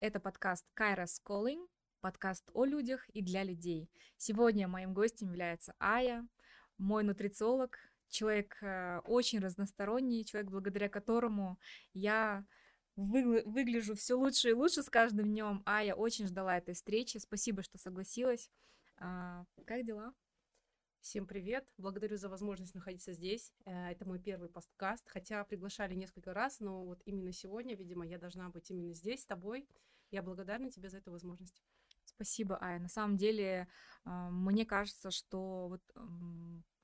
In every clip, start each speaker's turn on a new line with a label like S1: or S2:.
S1: Это подкаст Kairos Calling, подкаст о людях и для людей. Сегодня моим гостем является Ая, мой нутрициолог, человек э, очень разносторонний, человек, благодаря которому я вы, выгляжу все лучше и лучше с каждым днем. Ая очень ждала этой встречи. Спасибо, что согласилась. А, как дела?
S2: Всем привет! Благодарю за возможность находиться здесь. Э, это мой первый подкаст, хотя приглашали несколько раз, но вот именно сегодня, видимо, я должна быть именно здесь с тобой. Я благодарна тебе за эту возможность.
S1: Спасибо, Ая. На самом деле, а, мне кажется, что вот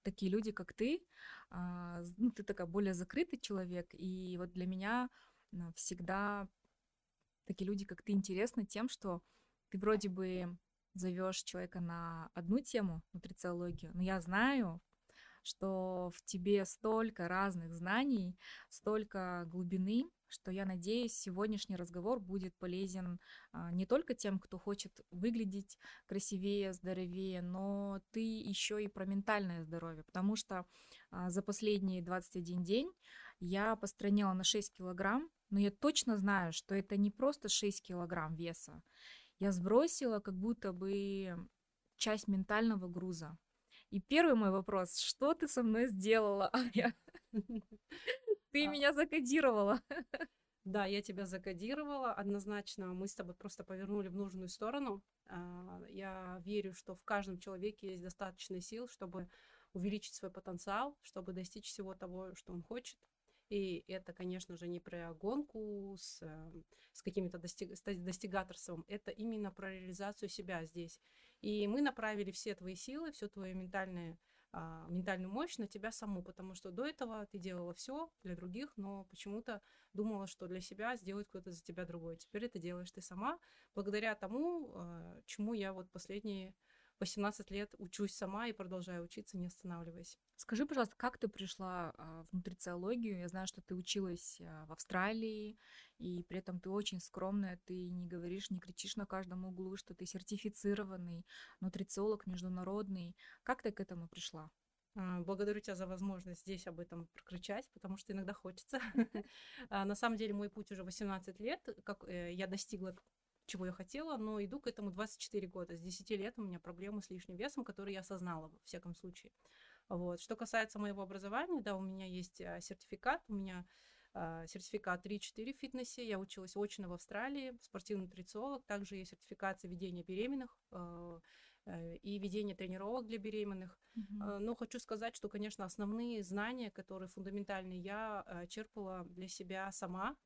S1: такие люди, как ты, а, ну, ты такая более закрытый человек, и вот для меня всегда такие люди, как ты, интересны тем, что ты вроде бы зовешь человека на одну тему, нутрициологию, но я знаю, что в тебе столько разных знаний, столько глубины, что я надеюсь, сегодняшний разговор будет полезен а, не только тем, кто хочет выглядеть красивее, здоровее, но ты еще и про ментальное здоровье, потому что а, за последние 21 день я постранила на 6 килограмм, но я точно знаю, что это не просто 6 килограмм веса, я сбросила как будто бы часть ментального груза. И первый мой вопрос, что ты со мной сделала, Аня? Ты а. меня закодировала.
S2: Да, я тебя закодировала. Однозначно мы с тобой просто повернули в нужную сторону. А, я верю, что в каждом человеке есть достаточно сил, чтобы увеличить свой потенциал, чтобы достичь всего того, что он хочет. И это, конечно же, не про гонку с, эм, с каким-то достиг, достигаторством, это именно про реализацию себя здесь. И мы направили все твои силы, все твое ментальное а, ментальную мощь на тебя саму, потому что до этого ты делала все для других, но почему-то думала, что для себя сделает кто-то за тебя другой. Теперь это делаешь ты сама, благодаря тому, а, чему я вот последние 18 лет учусь сама и продолжаю учиться, не останавливаясь.
S1: Скажи, пожалуйста, как ты пришла а, в нутрициологию? Я знаю, что ты училась а, в Австралии, и при этом ты очень скромная, ты не говоришь, не кричишь на каждом углу, что ты сертифицированный нутрициолог международный. Как ты к этому пришла?
S2: А, благодарю тебя за возможность здесь об этом прокричать, потому что иногда хочется. На самом деле мой путь уже 18 лет, как э, я достигла чего я хотела, но иду к этому 24 года. С 10 лет у меня проблемы с лишним весом, которые я осознала, во всяком случае. Вот. Что касается моего образования, да, у меня есть а, сертификат, у меня а, сертификат 3-4 в фитнесе, я училась очно в Австралии, спортивный нутрициолог, также есть сертификация ведения беременных а, э, и ведения тренировок для беременных. Mm-hmm. Но хочу сказать, что, конечно, основные знания, которые фундаментальные, я черпала для себя сама,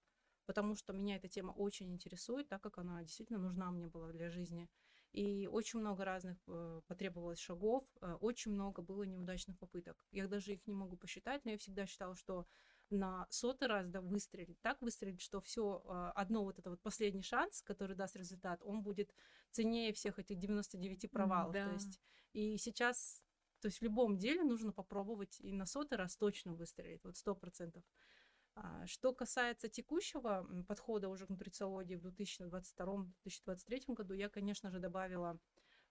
S2: потому что меня эта тема очень интересует, так как она действительно нужна мне была для жизни. И очень много разных э, потребовалось шагов, э, очень много было неудачных попыток. Я даже их не могу посчитать, но я всегда считала, что на сотый раз да, выстрелить, так выстрелить, что все э, одно вот это вот последний шанс, который даст результат, он будет ценнее всех этих 99 провалов. Да. То есть, и сейчас, то есть в любом деле нужно попробовать и на сотый раз точно выстрелить, вот сто процентов. А, что касается текущего подхода уже к нутрициологии в 2022-2023 году, я, конечно же, добавила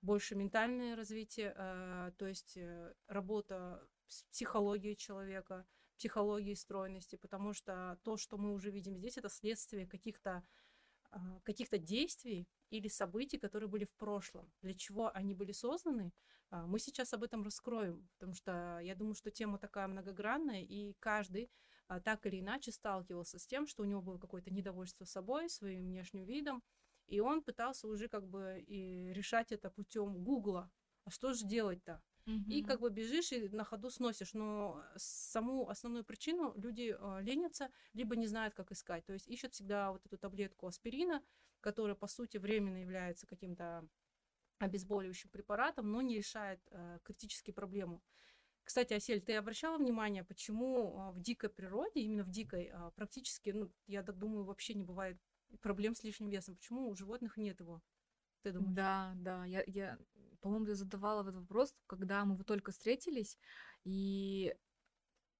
S2: больше ментальное развитие, а, то есть э, работа с психологией человека, психологией стройности, потому что то, что мы уже видим здесь, это следствие каких-то а, каких-то действий или событий, которые были в прошлом. Для чего они были созданы, мы сейчас об этом раскроем, потому что я думаю, что тема такая многогранная, и каждый а, так или иначе сталкивался с тем, что у него было какое-то недовольство собой, своим внешним видом, и он пытался уже как бы и решать это путем Гугла. А что же делать-то? Mm-hmm. И как бы бежишь и на ходу сносишь, но саму основную причину люди э, ленятся, либо не знают, как искать. То есть ищут всегда вот эту таблетку аспирина, которая по сути временно является каким-то обезболивающим препаратом, но не решает э, критически проблему. Кстати, Асель, ты обращала внимание, почему а, в дикой природе, именно в дикой, а, практически, ну, я так думаю, вообще не бывает проблем с лишним весом? Почему у животных нет его?
S1: Ты думаешь? Да, да. Я, я по-моему, я задавала этот вопрос, когда мы только встретились, и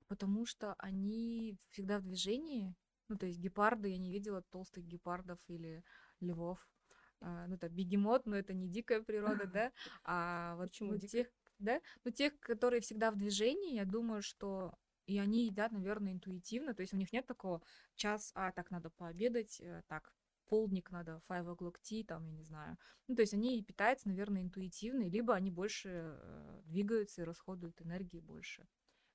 S1: потому что они всегда в движении. Ну, то есть гепарды, я не видела толстых гепардов или львов. А, ну, это бегемот, но это не дикая природа, да? А вот Почему тех, да? Но тех, которые всегда в движении, я думаю, что и они едят, наверное, интуитивно, то есть у них нет такого час, а так надо пообедать, э, так полдник надо, five o'clock tea, там, я не знаю. Ну, то есть они питаются, наверное, интуитивно, либо они больше э, двигаются и расходуют энергии больше.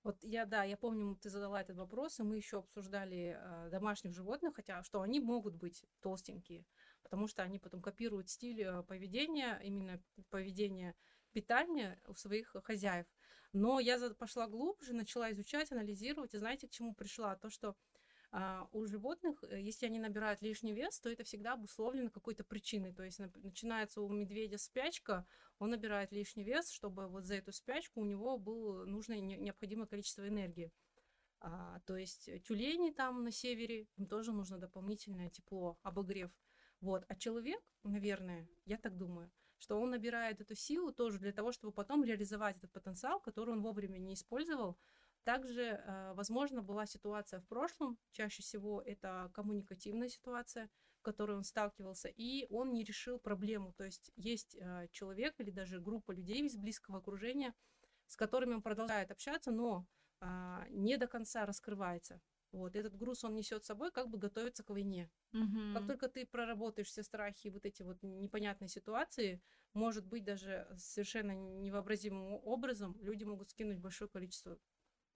S2: Вот я, да, я помню, ты задала этот вопрос, и мы еще обсуждали э, домашних животных, хотя что они могут быть толстенькие, потому что они потом копируют стиль э, поведения, именно поведение питания у своих хозяев. Но я пошла глубже, начала изучать, анализировать, и знаете, к чему пришла? То, что а у животных, э, если они набирают лишний вес, то это всегда обусловлено какой-то причиной. То есть начинается у медведя спячка, он набирает лишний вес, чтобы вот за эту спячку у него было нужное необходимое количество энергии. А, то есть тюлени там на севере, им тоже нужно дополнительное тепло, обогрев. Вот. А человек, наверное, я так думаю, что он набирает эту силу тоже для того, чтобы потом реализовать этот потенциал, который он вовремя не использовал, также, э, возможно, была ситуация в прошлом, чаще всего это коммуникативная ситуация, в которой он сталкивался, и он не решил проблему. То есть есть э, человек или даже группа людей из близкого окружения, с которыми он продолжает общаться, но а, не до конца раскрывается. Вот этот груз он несет с собой, как бы готовится к войне.
S1: Угу.
S2: Как только ты проработаешь все страхи, вот эти вот непонятные ситуации, может быть даже совершенно невообразимым образом люди могут скинуть большое количество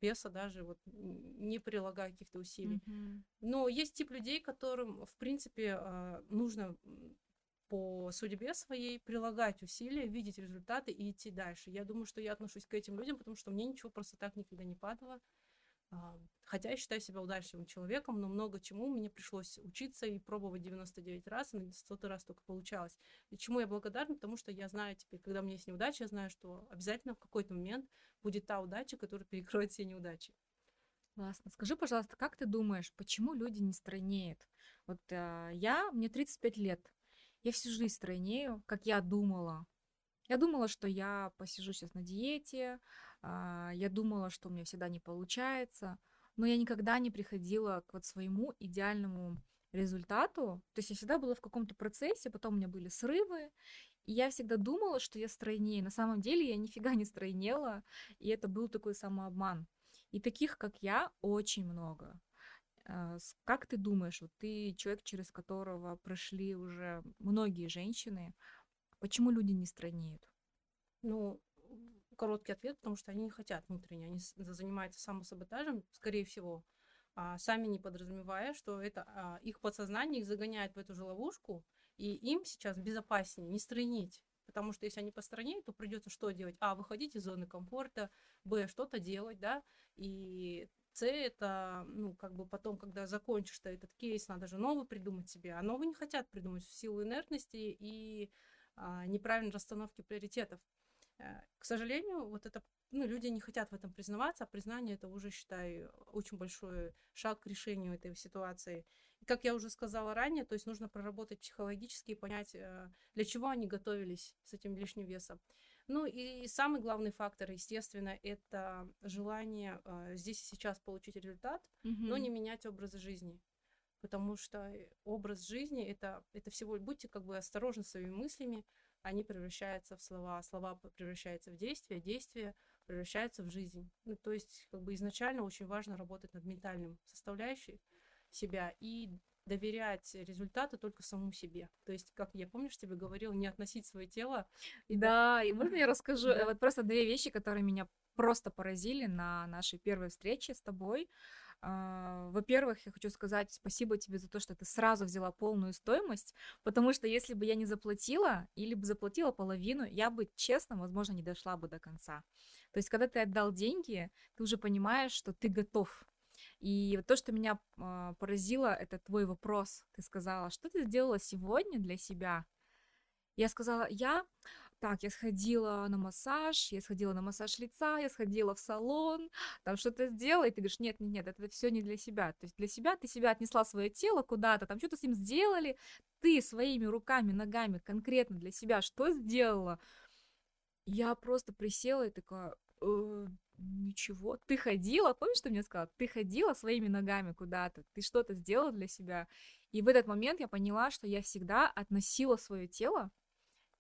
S2: веса даже, вот не прилагая каких-то усилий.
S1: Mm-hmm.
S2: Но есть тип людей, которым, в принципе, а, нужно по судьбе своей прилагать усилия, видеть результаты и идти дальше. Я думаю, что я отношусь к этим людям, потому что мне ничего просто так никогда не падало. А, хотя я считаю себя удачливым человеком, но много чему мне пришлось учиться и пробовать 99 раз, и на 100 раз только получалось. И чему я благодарна, потому что я знаю теперь, когда у меня есть неудача, я знаю, что обязательно в какой-то момент будет та удача, которая перекроет все неудачи.
S1: Классно. Скажи, пожалуйста, как ты думаешь, почему люди не стройнеют? Вот э, я, мне 35 лет, я всю жизнь стройнею, как я думала. Я думала, что я посижу сейчас на диете, я думала, что у меня всегда не получается, но я никогда не приходила к вот своему идеальному результату. То есть я всегда была в каком-то процессе, потом у меня были срывы, и я всегда думала, что я стройнее. На самом деле я нифига не стройнела, и это был такой самообман. И таких, как я, очень много. А, как ты думаешь, вот ты человек, через которого прошли уже многие женщины, почему люди не стройнеют?
S2: Ну, короткий ответ, потому что они не хотят внутренне, они занимаются самосаботажем, скорее всего, а сами не подразумевая, что это а, их подсознание их загоняет в эту же ловушку, и им сейчас безопаснее не стройнить. Потому что если они постранеют, то придется что делать? А, выходить из зоны комфорта, Б, что-то делать, да, и С это, ну, как бы потом, когда закончишь -то этот кейс, надо же новый придумать себе, а новые не хотят придумать в силу инертности и а, неправильной расстановки приоритетов. Э, к сожалению, вот это, ну, люди не хотят в этом признаваться, а признание это уже, считаю, очень большой шаг к решению этой ситуации. И как я уже сказала ранее, то есть нужно проработать психологически и понять, э, для чего они готовились с этим лишним весом. Ну и самый главный фактор, естественно, это желание э, здесь и сейчас получить результат,
S1: mm-hmm.
S2: но не менять образ жизни потому что образ жизни это, это всего будьте как бы осторожны своими мыслями, они превращаются в слова, слова превращаются в действия, действия превращаются в жизнь. Ну, то есть, как бы изначально очень важно работать над ментальным составляющей себя и доверять результаты только самому себе. То есть, как я помнишь, тебе говорил, не относить свое тело.
S1: И да, и можно я расскажу? Да. Вот просто две вещи, которые меня просто поразили на нашей первой встрече с тобой. А, во-первых, я хочу сказать спасибо тебе за то, что ты сразу взяла полную стоимость, потому что если бы я не заплатила или бы заплатила половину, я бы, честно, возможно, не дошла бы до конца. То есть, когда ты отдал деньги, ты уже понимаешь, что ты готов. И то, что меня э, поразило, это твой вопрос. Ты сказала, что ты сделала сегодня для себя? Я сказала, я так, я сходила на массаж, я сходила на массаж лица, я сходила в салон, там что-то сделала, и ты говоришь, нет, нет, нет, это все не для себя. То есть для себя ты себя отнесла свое тело куда-то, там что-то с ним сделали, ты своими руками, ногами конкретно для себя что сделала? Я просто присела и такая, э, ничего, ты ходила, помнишь, что мне сказала? Ты ходила своими ногами куда-то, ты что-то сделала для себя. И в этот момент я поняла, что я всегда относила свое тело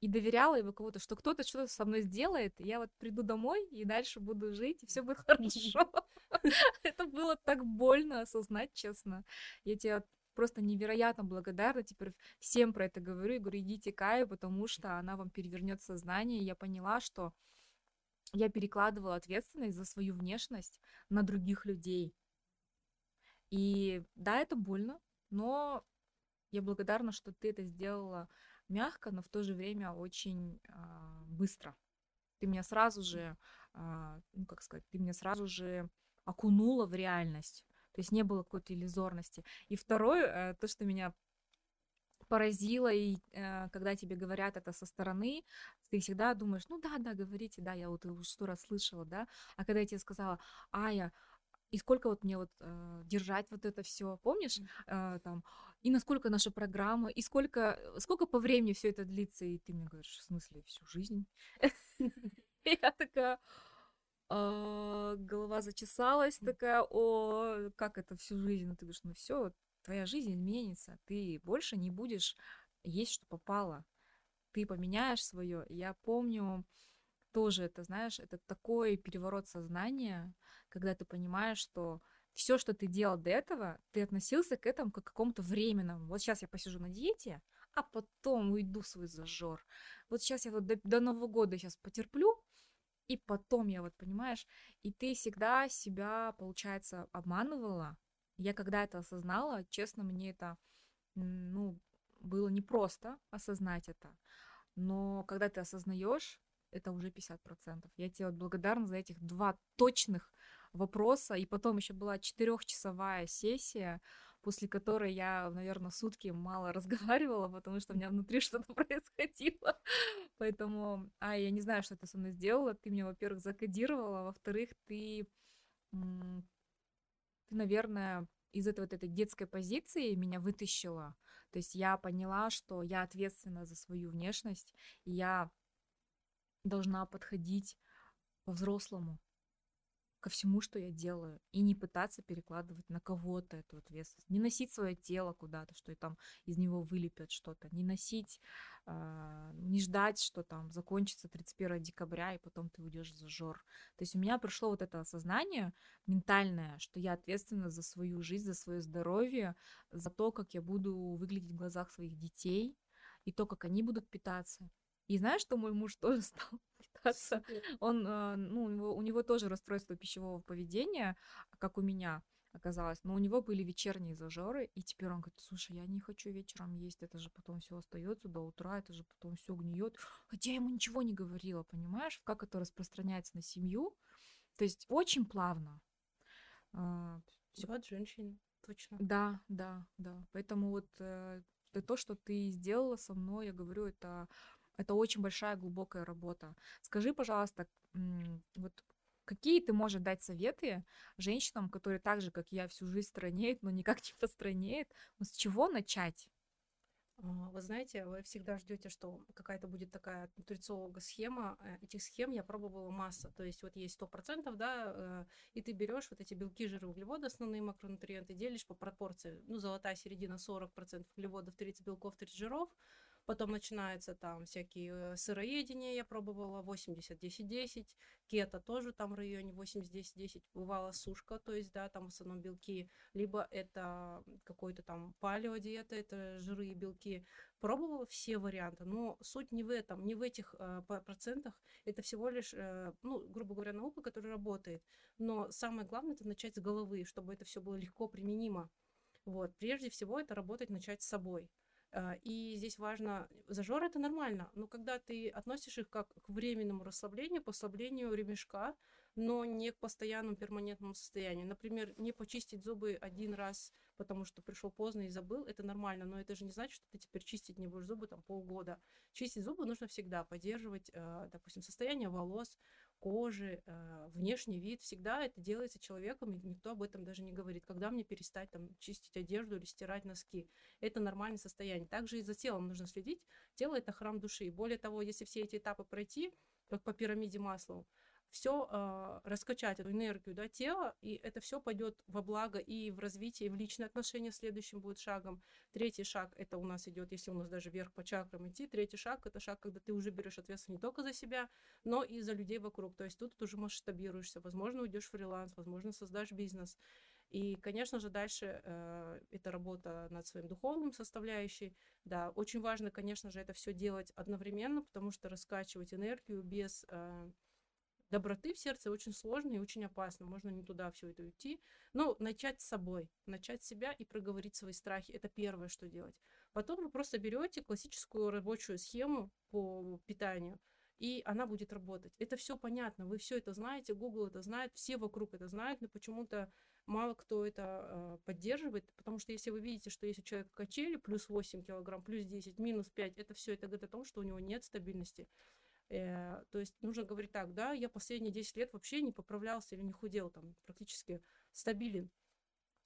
S1: и доверяла его кого-то, что кто-то что-то со мной сделает, и я вот приду домой и дальше буду жить, и все будет хорошо. Это было так больно осознать, честно. Я тебя просто невероятно благодарна, теперь всем про это говорю, и говорю, идите Каю, потому что она вам перевернет сознание, и я поняла, что я перекладывала ответственность за свою внешность на других людей. И да, это больно, но я благодарна, что ты это сделала мягко, но в то же время очень а, быстро. Ты меня сразу же, а, ну как сказать, ты меня сразу же окунула в реальность. То есть не было какой-то иллюзорности. И второе, э, то, что меня поразило, и э, когда тебе говорят это со стороны, ты всегда думаешь, ну да, да, говорите, да, я вот уже сто раз слышала, да, а когда я тебе сказала, Ая, и сколько вот мне вот э, держать вот это все, помнишь, э, там, и насколько наша программа, и сколько, сколько по времени все это длится, и ты мне говоришь, в смысле, всю жизнь? Я такая, а, голова зачесалась, такая, о, как это всю жизнь? Ты говоришь, ну все, твоя жизнь изменится, ты больше не будешь есть, что попало, ты поменяешь свое. Я помню тоже это, знаешь, это такой переворот сознания, когда ты понимаешь, что все, что ты делал до этого, ты относился к этому как к какому-то временному. Вот сейчас я посижу на диете, а потом уйду в свой зажор. Вот сейчас я вот до, до Нового года сейчас потерплю, и потом я вот, понимаешь, и ты всегда себя, получается, обманывала. Я когда это осознала, честно, мне это, ну, было непросто осознать это. Но когда ты осознаешь, это уже 50%. Я тебе вот благодарна за этих два точных вопроса. И потом еще была четырехчасовая сессия, после которой я, наверное, сутки мало разговаривала, потому что у меня внутри что-то происходило. Поэтому, а, я не знаю, что ты со мной сделала. Ты меня, во-первых, закодировала, во-вторых, ты, ты, наверное, из этой вот этой детской позиции меня вытащила. То есть я поняла, что я ответственна за свою внешность, и я должна подходить по-взрослому ко всему, что я делаю, и не пытаться перекладывать на кого-то эту ответственность, не носить свое тело куда-то, что и там из него вылепят что-то, не носить, э, не ждать, что там закончится 31 декабря, и потом ты уйдешь за жор. То есть у меня пришло вот это осознание ментальное, что я ответственна за свою жизнь, за свое здоровье, за то, как я буду выглядеть в глазах своих детей, и то, как они будут питаться. И знаешь, что мой муж тоже стал питаться? Он, э, ну, у него, у него тоже расстройство пищевого поведения, как у меня оказалось, но у него были вечерние зажоры, и теперь он говорит, слушай, я не хочу вечером есть, это же потом все остается до утра, это же потом все гниет. Хотя я ему ничего не говорила, понимаешь, как это распространяется на семью. То есть очень плавно.
S2: А, все от женщин, точно.
S1: Да, да, да. Поэтому вот э, то, что ты сделала со мной, я говорю, это это очень большая глубокая работа. Скажи, пожалуйста, вот какие ты можешь дать советы женщинам, которые так же, как я, всю жизнь странеют, но никак не постранеют? Вот с чего начать?
S2: А, вы знаете, вы всегда ждете, что какая-то будет такая нутрициолога схема. Э, этих схем я пробовала масса. То есть вот есть сто процентов, да, э, и ты берешь вот эти белки, жиры, углеводы, основные макронутриенты, делишь по пропорции. Ну, золотая середина 40% углеводов, 30 белков, 30 жиров. Потом начинается там всякие э, сыроедения, я пробовала 80-10-10, кето тоже там в районе 80-10-10, бывала сушка, то есть, да, там в основном белки, либо это какой-то там палеодиета, это жиры и белки. Пробовала все варианты, но суть не в этом, не в этих э, процентах, это всего лишь, э, ну, грубо говоря, наука, которая работает. Но самое главное это начать с головы, чтобы это все было легко применимо. Вот, прежде всего это работать начать с собой. А, и здесь важно, зажор это нормально, но когда ты относишь их как к временному расслаблению, послаблению ремешка, но не к постоянному перманентному состоянию. Например, не почистить зубы один раз, потому что пришел поздно и забыл, это нормально, но это же не значит, что ты теперь чистить не будешь зубы там полгода. Чистить зубы нужно всегда, поддерживать, а, допустим, состояние волос, кожи, э, внешний вид, всегда это делается человеком, и никто об этом даже не говорит. Когда мне перестать там чистить одежду или стирать носки? Это нормальное состояние. Также и за телом нужно следить. Тело – это храм души. Более того, если все эти этапы пройти, как по пирамиде масла, все э, а, раскачать эту энергию да, тела, и это все пойдет во благо и в развитие, и в личные отношения следующим будет шагом. Третий шаг это у нас идет, если у нас даже вверх по чакрам идти, третий шаг это шаг, когда ты уже берешь ответственность не только за себя, но и за людей вокруг. То есть тут ты уже масштабируешься, возможно, уйдешь в фриланс, возможно, создашь бизнес. И, конечно же, дальше э, это работа над своим духовным составляющей. Да, очень важно, конечно же, это все делать одновременно, потому что раскачивать энергию без э, доброты в сердце очень сложно и очень опасно. Можно не туда все это уйти. Но начать с собой, начать себя и проговорить свои страхи. Это первое, что делать. Потом вы просто берете классическую рабочую схему по питанию, и она будет работать. Это все понятно, вы все это знаете, Google это знает, все вокруг это знают, но почему-то мало кто это э, поддерживает, потому что если вы видите, что есть у человека качели, плюс 8 килограмм, плюс 10, минус 5, это все это говорит о том, что у него нет стабильности. Э, то есть нужно говорить так, да, я последние 10 лет вообще не поправлялся или не худел, там практически стабилен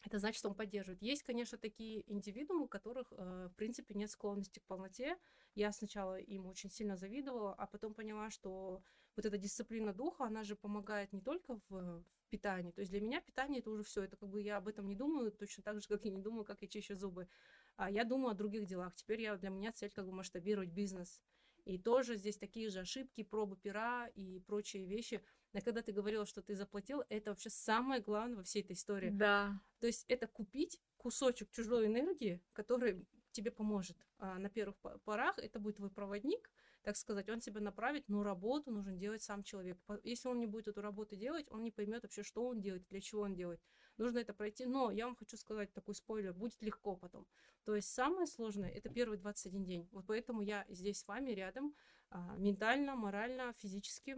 S2: это значит, что он поддерживает. Есть, конечно, такие индивидуумы, у которых, э, в принципе, нет склонности к полноте. Я сначала им очень сильно завидовала, а потом поняла, что вот эта дисциплина духа, она же помогает не только в, в питании. То есть для меня питание это уже все. Это как бы я об этом не думаю, точно так же, как я не думаю, как я чищу зубы. А я думаю о других делах. Теперь я, для меня цель как бы масштабировать бизнес. И тоже здесь такие же ошибки, пробы пера и прочие вещи. Но когда ты говорила, что ты заплатил, это вообще самое главное во всей этой истории.
S1: Да.
S2: То есть это купить кусочек чужой энергии, который тебе поможет. А на первых порах это будет твой проводник, так сказать, он тебя направит, но работу нужно делать сам человек. Если он не будет эту работу делать, он не поймет вообще, что он делает, для чего он делает. Нужно это пройти. Но я вам хочу сказать такой спойлер, будет легко потом. То есть самое сложное это первый 21 день. Вот поэтому я здесь с вами рядом, а, ментально, морально, физически.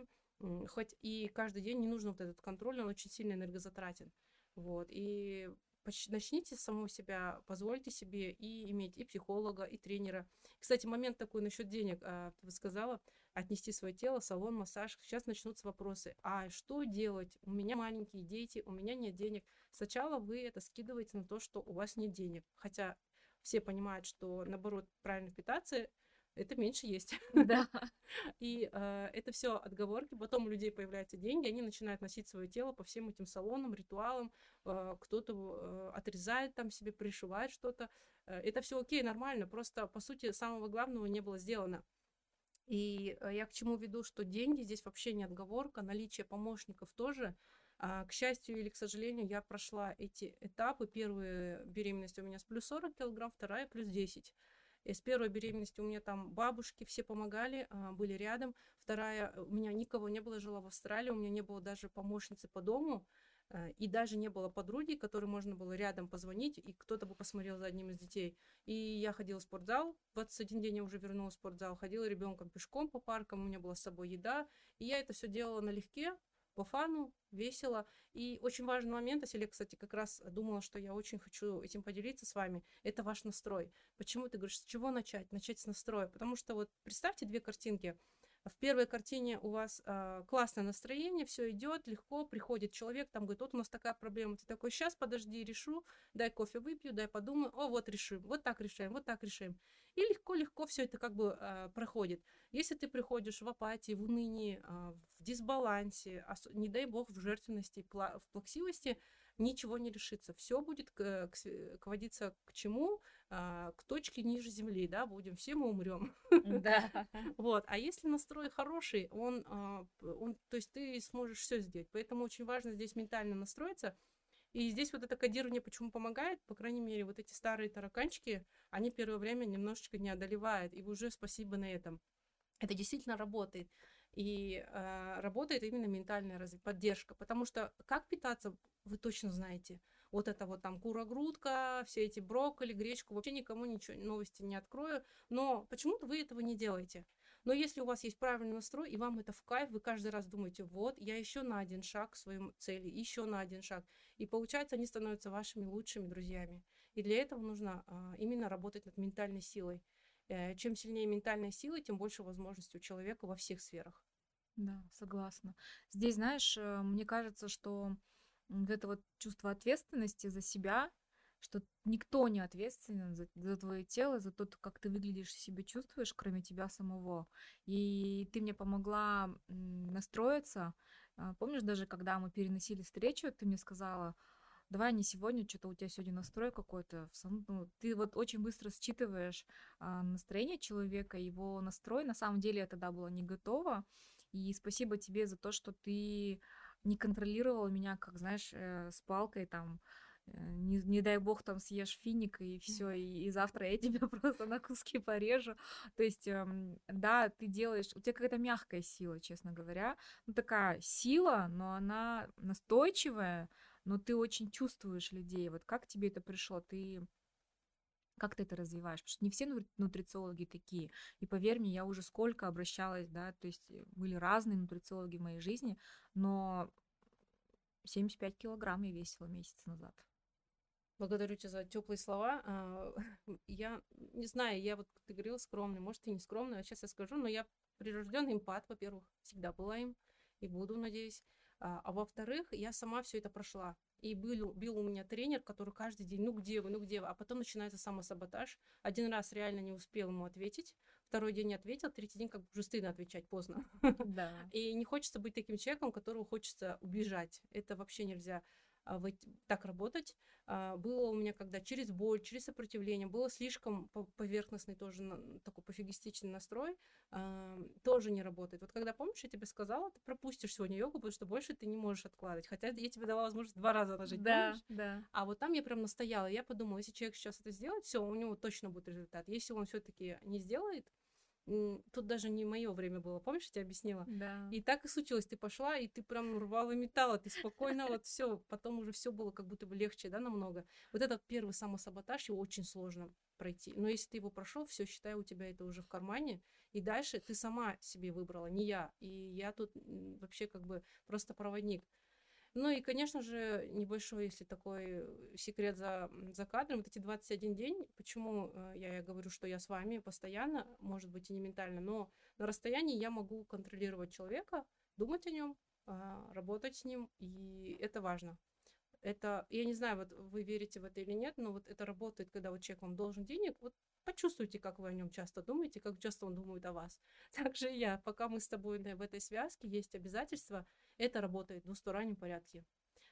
S2: Хоть и каждый день не нужно вот этот контроль, он очень сильно энергозатратен. Вот. И начните самого себя, позвольте себе и иметь и психолога, и тренера. Кстати, момент такой насчет денег. А, ты сказала, отнести свое тело, салон, массаж. Сейчас начнутся вопросы. А что делать? У меня маленькие дети, у меня нет денег. Сначала вы это скидываете на то, что у вас нет денег. Хотя все понимают, что, наоборот, правильно питаться это меньше есть.
S1: Да.
S2: И э, это все отговорки. Потом у людей появляются деньги, они начинают носить свое тело по всем этим салонам, ритуалам. Э, кто-то э, отрезает там себе, пришивает что-то. Э, это все окей, нормально. Просто, по сути, самого главного не было сделано. И э, я к чему веду, что деньги здесь вообще не отговорка, наличие помощников тоже. А, к счастью или к сожалению, я прошла эти этапы. Первая беременность у меня с плюс 40 килограмм, вторая плюс 10. И с первой беременности у меня там бабушки все помогали, а, были рядом. Вторая, у меня никого не было, жила в Австралии, у меня не было даже помощницы по дому. А, и даже не было подруги, которой можно было рядом позвонить, и кто-то бы посмотрел за одним из детей. И я ходила в спортзал, 21 день я уже вернулась в спортзал, ходила ребенком пешком по паркам, у меня была с собой еда, и я это все делала налегке, по фану, весело. И очень важный момент, если кстати, как раз думала, что я очень хочу этим поделиться с вами, это ваш настрой. Почему ты говоришь, с чего начать? Начать с настроя. Потому что вот представьте две картинки. В первой картине у вас э, классное настроение, все идет легко, приходит человек, там говорит, вот у нас такая проблема, ты такой, сейчас подожди, решу, дай кофе выпью, дай подумаю, о, вот решим, вот так решаем, вот так решим. И легко-легко все это как бы э, проходит. Если ты приходишь в апатии, в унынии, э, в дисбалансе, не дай бог в жертвенности, в плаксивости, ничего не решится. Все будет к, к, к водиться к чему? А, к точке ниже земли, да, будем, все мы умрем.
S1: Да.
S2: Вот. А если настрой хороший, он, а, он, то есть ты сможешь все сделать. Поэтому очень важно здесь ментально настроиться. И здесь вот это кодирование почему помогает, по крайней мере, вот эти старые тараканчики, они первое время немножечко не одолевают, и уже спасибо на этом. Это действительно работает. И э, работает именно ментальная поддержка, потому что как питаться, вы точно знаете. Вот это вот там кура-грудка, все эти брокколи, гречку, вообще никому ничего, новости не открою. Но почему-то вы этого не делаете. Но если у вас есть правильный настрой, и вам это в кайф, вы каждый раз думаете, вот, я еще на один шаг к своей цели, еще на один шаг. И получается, они становятся вашими лучшими друзьями. И для этого нужно а, именно работать над ментальной силой. Э, чем сильнее ментальная сила, тем больше возможностей у человека во всех сферах.
S1: Да, согласна. Здесь, знаешь, э, мне кажется, что вот это вот чувство ответственности за себя, что никто не ответственен за, за твое тело, за то, как ты выглядишь и себя чувствуешь, кроме тебя самого. И ты мне помогла настроиться. А, помнишь, даже когда мы переносили встречу, ты мне сказала, давай не сегодня, что-то у тебя сегодня настрой какой-то. Ну, ты вот очень быстро считываешь а, настроение человека, его настрой. На самом деле я тогда была не готова. И спасибо тебе за то, что ты не контролировал меня, как, знаешь, э, с палкой там, э, не, не дай бог там съешь финик и все, и, и завтра я тебя просто на куски порежу. То есть, эм, да, ты делаешь, у тебя какая-то мягкая сила, честно говоря, ну такая сила, но она настойчивая, но ты очень чувствуешь людей. Вот как тебе это пришло? Ты как ты это развиваешь? Потому что не все нутрициологи такие. И поверь мне, я уже сколько обращалась, да, то есть э, были разные нутрициологи в моей жизни, но 75 килограмм я весила месяц назад.
S2: Благодарю тебя за теплые слова. А, я не знаю, я вот, ты говорила, скромный, может, и не скромный, а сейчас я скажу, но я прирожденный импат, во-первых, всегда была им и буду, надеюсь. А, а во-вторых, я сама все это прошла. И был, был у меня тренер, который каждый день, ну где вы, ну где вы, а потом начинается самосаботаж. Один раз реально не успел ему ответить, второй день не ответил, третий день как бы уже стыдно отвечать поздно. Да. И не хочется быть таким человеком, которого хочется убежать. Это вообще нельзя. А, так работать. А, было у меня, когда через боль, через сопротивление, было слишком поверхностный тоже такой пофигистичный настрой, а, тоже не работает. Вот когда, помнишь, я тебе сказала, ты пропустишь сегодня йогу, потому что больше ты не можешь откладывать. Хотя я тебе дала возможность два раза нажать,
S1: да, помнишь? Да,
S2: А вот там я прям настояла. Я подумала, если человек сейчас это сделает, все, у него точно будет результат. Если он все-таки не сделает, Тут даже не мое время было, помнишь, я тебе объяснила?
S1: Да.
S2: И так и случилось, ты пошла, и ты прям рвала металла, ты спокойно вот все, потом уже все было как будто бы легче, да, намного. Вот этот первый самосаботаж, его очень сложно пройти. Но если ты его прошел, все, считай, у тебя это уже в кармане, и дальше ты сама себе выбрала, не я. И я тут вообще как бы просто проводник. Ну и, конечно же, небольшой, если такой э, секрет за, за кадром, вот эти 21 день, почему э, я, я говорю, что я с вами постоянно, может быть, и не ментально, но на расстоянии я могу контролировать человека, думать о нем, а, работать с ним, и это важно. Это, я не знаю, вот вы верите в это или нет, но вот это работает, когда вот человек вам должен денег, вот почувствуйте, как вы о нем часто думаете, как часто он думает о вас. Также я, пока мы с тобой в этой связке, есть обязательства, это работает в двустороннем порядке.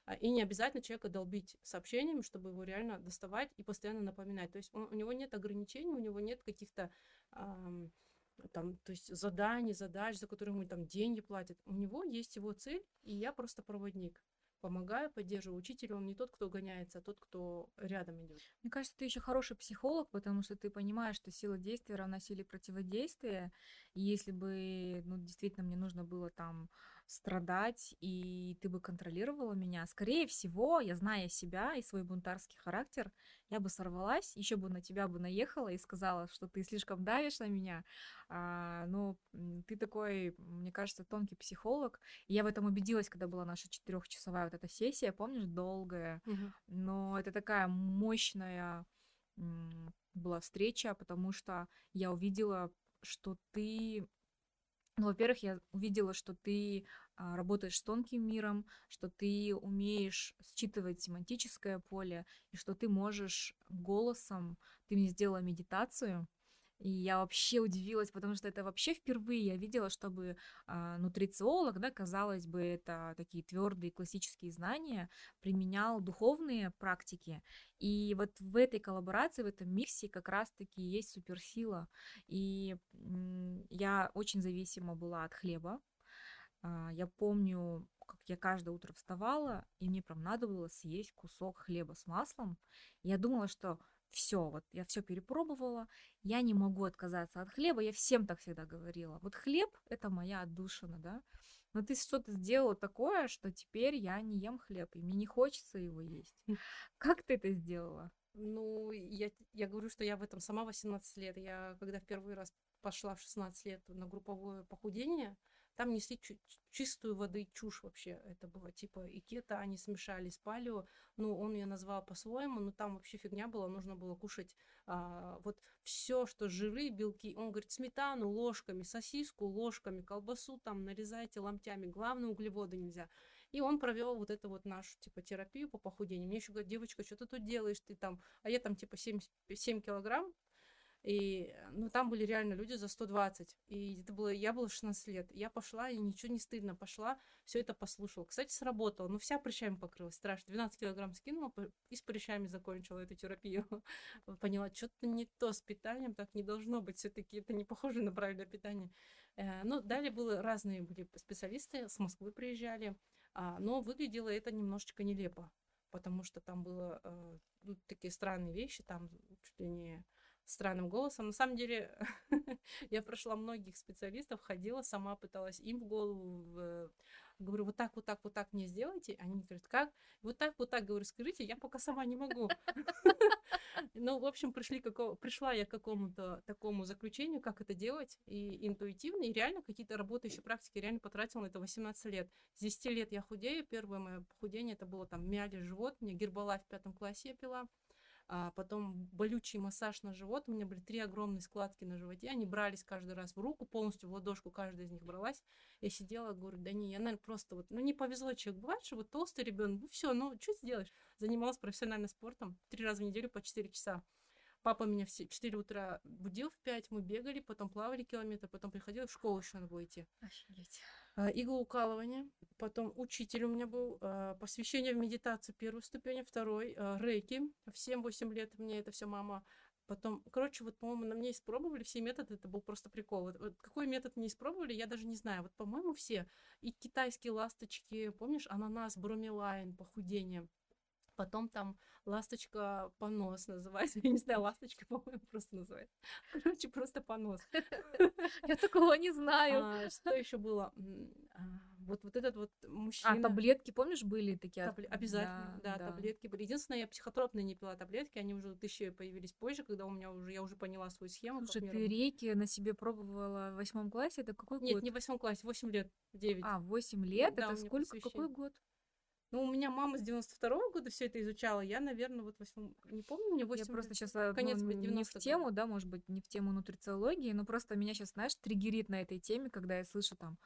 S2: А, и не обязательно человека долбить сообщениями, чтобы его реально доставать и постоянно напоминать. То есть он, у него нет ограничений, у него нет каких-то эм, там, то есть заданий, задач, за которые ему там деньги платят. У него есть его цель, и я просто проводник помогаю, поддерживаю. Учитель, он не тот, кто гоняется, а тот, кто рядом идет.
S1: Мне кажется, ты еще хороший психолог, потому что ты понимаешь, что сила действия равна силе противодействия. И если бы, ну, действительно, мне нужно было там страдать, и ты бы контролировала меня, скорее всего, я зная себя и свой бунтарский характер, я бы сорвалась, еще бы на тебя бы наехала и сказала, что ты слишком давишь на меня. А, ну, ты такой, мне кажется, тонкий психолог. И я в этом убедилась, когда была наша четырехчасовая вот эта сессия, помнишь, долгая.
S2: Угу.
S1: Но это такая мощная была встреча, потому что я увидела, что ты ну, во-первых, я увидела, что ты работаешь с тонким миром, что ты умеешь считывать семантическое поле, и что ты можешь голосом, ты мне сделала медитацию, и я вообще удивилась, потому что это вообще впервые я видела, чтобы э, нутрициолог, да, казалось бы, это такие твердые классические знания, применял духовные практики. И вот в этой коллаборации, в этом миксе как раз-таки есть суперсила. И я очень зависима была от хлеба. А, я помню, как я каждое утро вставала, и мне прям надо было съесть кусок хлеба с маслом. я думала, что все, вот я все перепробовала, я не могу отказаться от хлеба, я всем так всегда говорила. Вот хлеб – это моя отдушина, да, но ты что-то сделала такое, что теперь я не ем хлеб, и мне не хочется его есть. Как ты это сделала?
S2: Ну, я, я говорю, что я в этом сама 18 лет. Я когда в первый раз пошла в 16 лет на групповое похудение, там несли чистую воды чушь вообще. Это было типа и кето, они смешали с палео. Ну, он ее назвал по-своему, но там вообще фигня была. Нужно было кушать а, вот все, что жиры, белки. Он говорит, сметану ложками, сосиску ложками, колбасу там нарезайте ломтями. Главное, углеводы нельзя. И он провел вот эту вот нашу, типа, терапию по похудению. Мне еще говорит, девочка, что ты тут делаешь? Ты там... А я там, типа, 7, 7 килограмм и, ну, там были реально люди за 120. И это было, я была 16 лет. Я пошла, и ничего не стыдно. Пошла, все это послушала. Кстати, сработало. Ну, вся прыщами покрылась. Страшно. 12 килограмм скинула, и с прыщами закончила эту терапию. Поняла, что-то не то с питанием, так не должно быть. Все-таки это не похоже на правильное питание. Э, ну, далее были разные были специалисты, с Москвы приезжали. А, но выглядело это немножечко нелепо потому что там было э, ну, такие странные вещи, там чуть ли не странным голосом. На самом деле, я прошла многих специалистов, ходила, сама пыталась им в голову, говорю, вот так, вот так, вот так мне сделайте. Они говорят, как? Вот так, вот так, говорю, скажите, я пока сама не могу. Ну, в общем, пришли какого... пришла я к какому-то такому заключению, как это делать, и интуитивно, и реально какие-то работающие практики реально потратила на это 18 лет. С 10 лет я худею, первое мое похудение, это было там мяли живот, мне гербалай в пятом классе я пила, а потом болючий массаж на живот. У меня были три огромные складки на животе. Они брались каждый раз в руку, полностью в ладошку каждая из них бралась. Я сидела, говорю, да не, я, наверное, просто вот, ну не повезло человек. Бывает, что вот толстый ребенок, ну все, ну что сделаешь? Занималась профессиональным спортом три раза в неделю по 4 часа. Папа меня все 4 утра будил в 5, мы бегали, потом плавали километр, потом приходила в школу еще надо было идти.
S1: Офигеть.
S2: А, иглоукалывание, потом учитель у меня был, а, посвящение в медитацию первой ступени, второй, а, рейки, в 7-8 лет мне это все мама Потом, короче, вот, по-моему, на мне испробовали все методы, это был просто прикол. Вот, вот какой метод не испробовали, я даже не знаю. Вот, по-моему, все. И китайские ласточки, помнишь, ананас, бромелайн, похудение. Потом там ласточка понос называется. Я не знаю, ласточка, по-моему, просто называется. Короче, просто понос.
S1: Я такого не знаю.
S2: А, что еще было? А, вот, вот этот вот
S1: А,
S2: мужчина.
S1: таблетки, помнишь, были такие?
S2: Обязательно, да, таблетки были. Единственное, я психотропные не пила таблетки, они уже тысячи появились позже, когда у меня уже, я уже поняла свою схему.
S1: Слушай, ты рейки на себе пробовала в восьмом классе? Это какой
S2: Нет,
S1: год?
S2: не в восьмом классе, 8 лет, 9.
S1: А, 8 лет?
S2: Да, у
S1: Это сколько? Какой год?
S2: Ну, у меня мама с 92 года все это изучала, я, наверное, вот восьмом, не помню, мне 8
S1: Я просто сейчас
S2: конец
S1: не в
S2: 90-х
S1: тему, да, может быть, не в тему нутрициологии, но просто меня сейчас, знаешь, триггерит на этой теме, когда я слышу там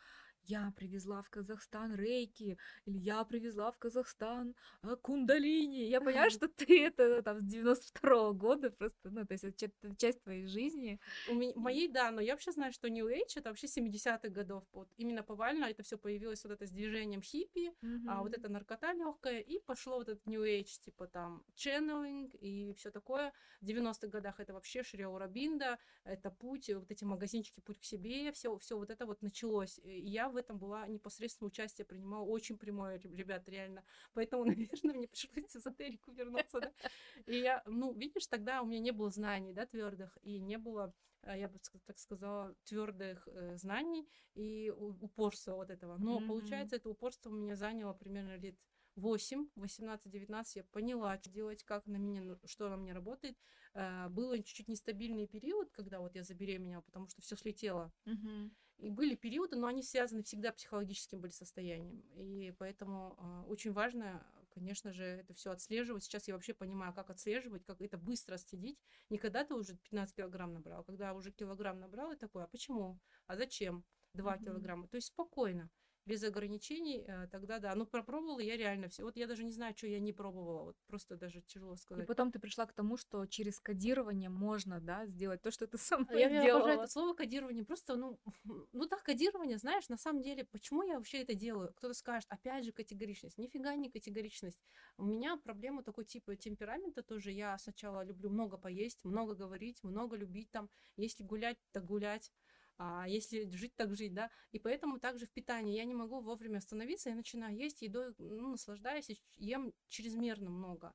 S1: я привезла в Казахстан рейки, или я привезла в Казахстан а, кундалини. Я понимаю, что ты это там с 92 года просто, ну, то есть это ча- часть твоей жизни.
S2: У меня, моей, да, но я вообще знаю, что New Age это вообще 70-х годов. Вот именно повально это все появилось вот это с движением хиппи, а вот эта наркота легкая, и пошло вот этот New Age, типа там channeling и все такое. В 90-х годах это вообще Шри Аурабинда, это путь, вот эти магазинчики «Путь к себе», все, все вот это вот началось. И я в этом была непосредственно участие принимала, очень прямое, реб- ребят, реально. Поэтому, наверное, мне пришлось в эзотерику вернуться, да. И я, ну, видишь, тогда у меня не было знаний, да, твердых, и не было э, я бы так сказала, твердых э, знаний и упорства вот этого. Но
S1: Мгм.
S2: получается, это упорство у меня заняло примерно лет 8, 18-19 я поняла, что делать, как на меня, ну, что на мне работает. Э, Был чуть-чуть нестабильный период, когда вот я забеременела, потому что все слетело.
S1: Мгм.
S2: И были периоды, но они связаны всегда психологическим были состоянием. И поэтому а, очень важно, конечно же, это все отслеживать. Сейчас я вообще понимаю, как отслеживать, как это быстро отследить. Не когда ты уже 15 килограмм набрал, а когда уже килограмм набрал, и такой, а почему? А зачем? 2
S1: Мгм.
S2: килограмма. То есть спокойно, без ограничений, э, тогда да. Ну, пропробовала я реально все. Вот я даже не знаю, что я не пробовала. Вот просто даже тяжело
S1: И
S2: сказать.
S1: потом ты пришла к тому, что через кодирование можно, да, сделать то, что ты сама
S2: Я, я
S1: сделала.
S2: обожаю это слово кодирование. Просто, ну, ну да, кодирование, знаешь, на самом деле, почему я вообще это делаю? Кто-то скажет, опять же, категоричность. Нифига не категоричность. У меня проблема такой типа темперамента тоже. Я сначала люблю много поесть, много говорить, много любить там. Если гулять, так гулять. А если жить, так жить, да. И поэтому также в питании я не могу вовремя остановиться, я начинаю есть едой, ну, наслаждаюсь, и ем чрезмерно много.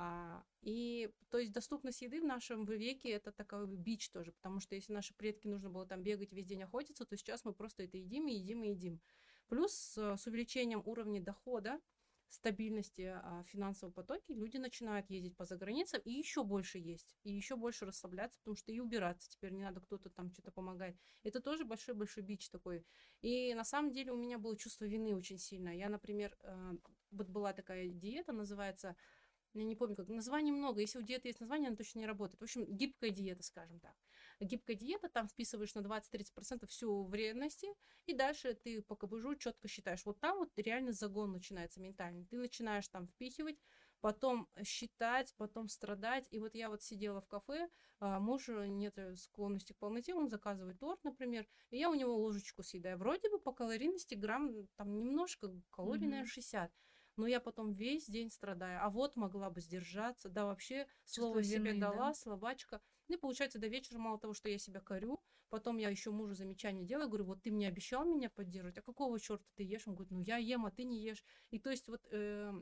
S2: А, и то есть доступность еды в нашем веке это такой бич тоже, потому что если наши предки нужно было там бегать весь день охотиться, то сейчас мы просто это едим и едим и едим. Плюс э, с увеличением уровня дохода, стабильности а, финансового потоки люди начинают ездить по заграницам и еще больше есть, и еще больше расслабляться, потому что и убираться теперь не надо, кто-то там что-то помогает. Это тоже большой-большой бич такой. И на самом деле у меня было чувство вины очень сильно. Я, например, э, вот была такая диета, называется я не помню, как названий много. Если у диеты есть название, она точно не работает. В общем, гибкая диета, скажем так. Гибкая диета, там вписываешь на 20-30% всю вредности, и дальше ты по КБЖу четко считаешь. Вот там вот реально загон начинается ментальный. Ты начинаешь там впихивать, потом считать, потом страдать. И вот я вот сидела в кафе, а, муж нет склонности к полноте, он заказывает торт, например, и я у него ложечку съедаю. Вроде бы по калорийности грамм там немножко, калорий,
S1: Мгм.
S2: наверное, 60 но я потом весь день страдаю. А вот могла бы сдержаться, да, вообще слово
S1: Чувство
S2: себе
S1: вины, да?
S2: дала, слабачка. Ну и получается, до вечера мало того, что я себя корю, потом я еще мужу замечание делаю, говорю, вот ты мне обещал меня поддерживать, а какого черта ты ешь? Он говорит, ну я ем, а ты не ешь. И то есть вот э,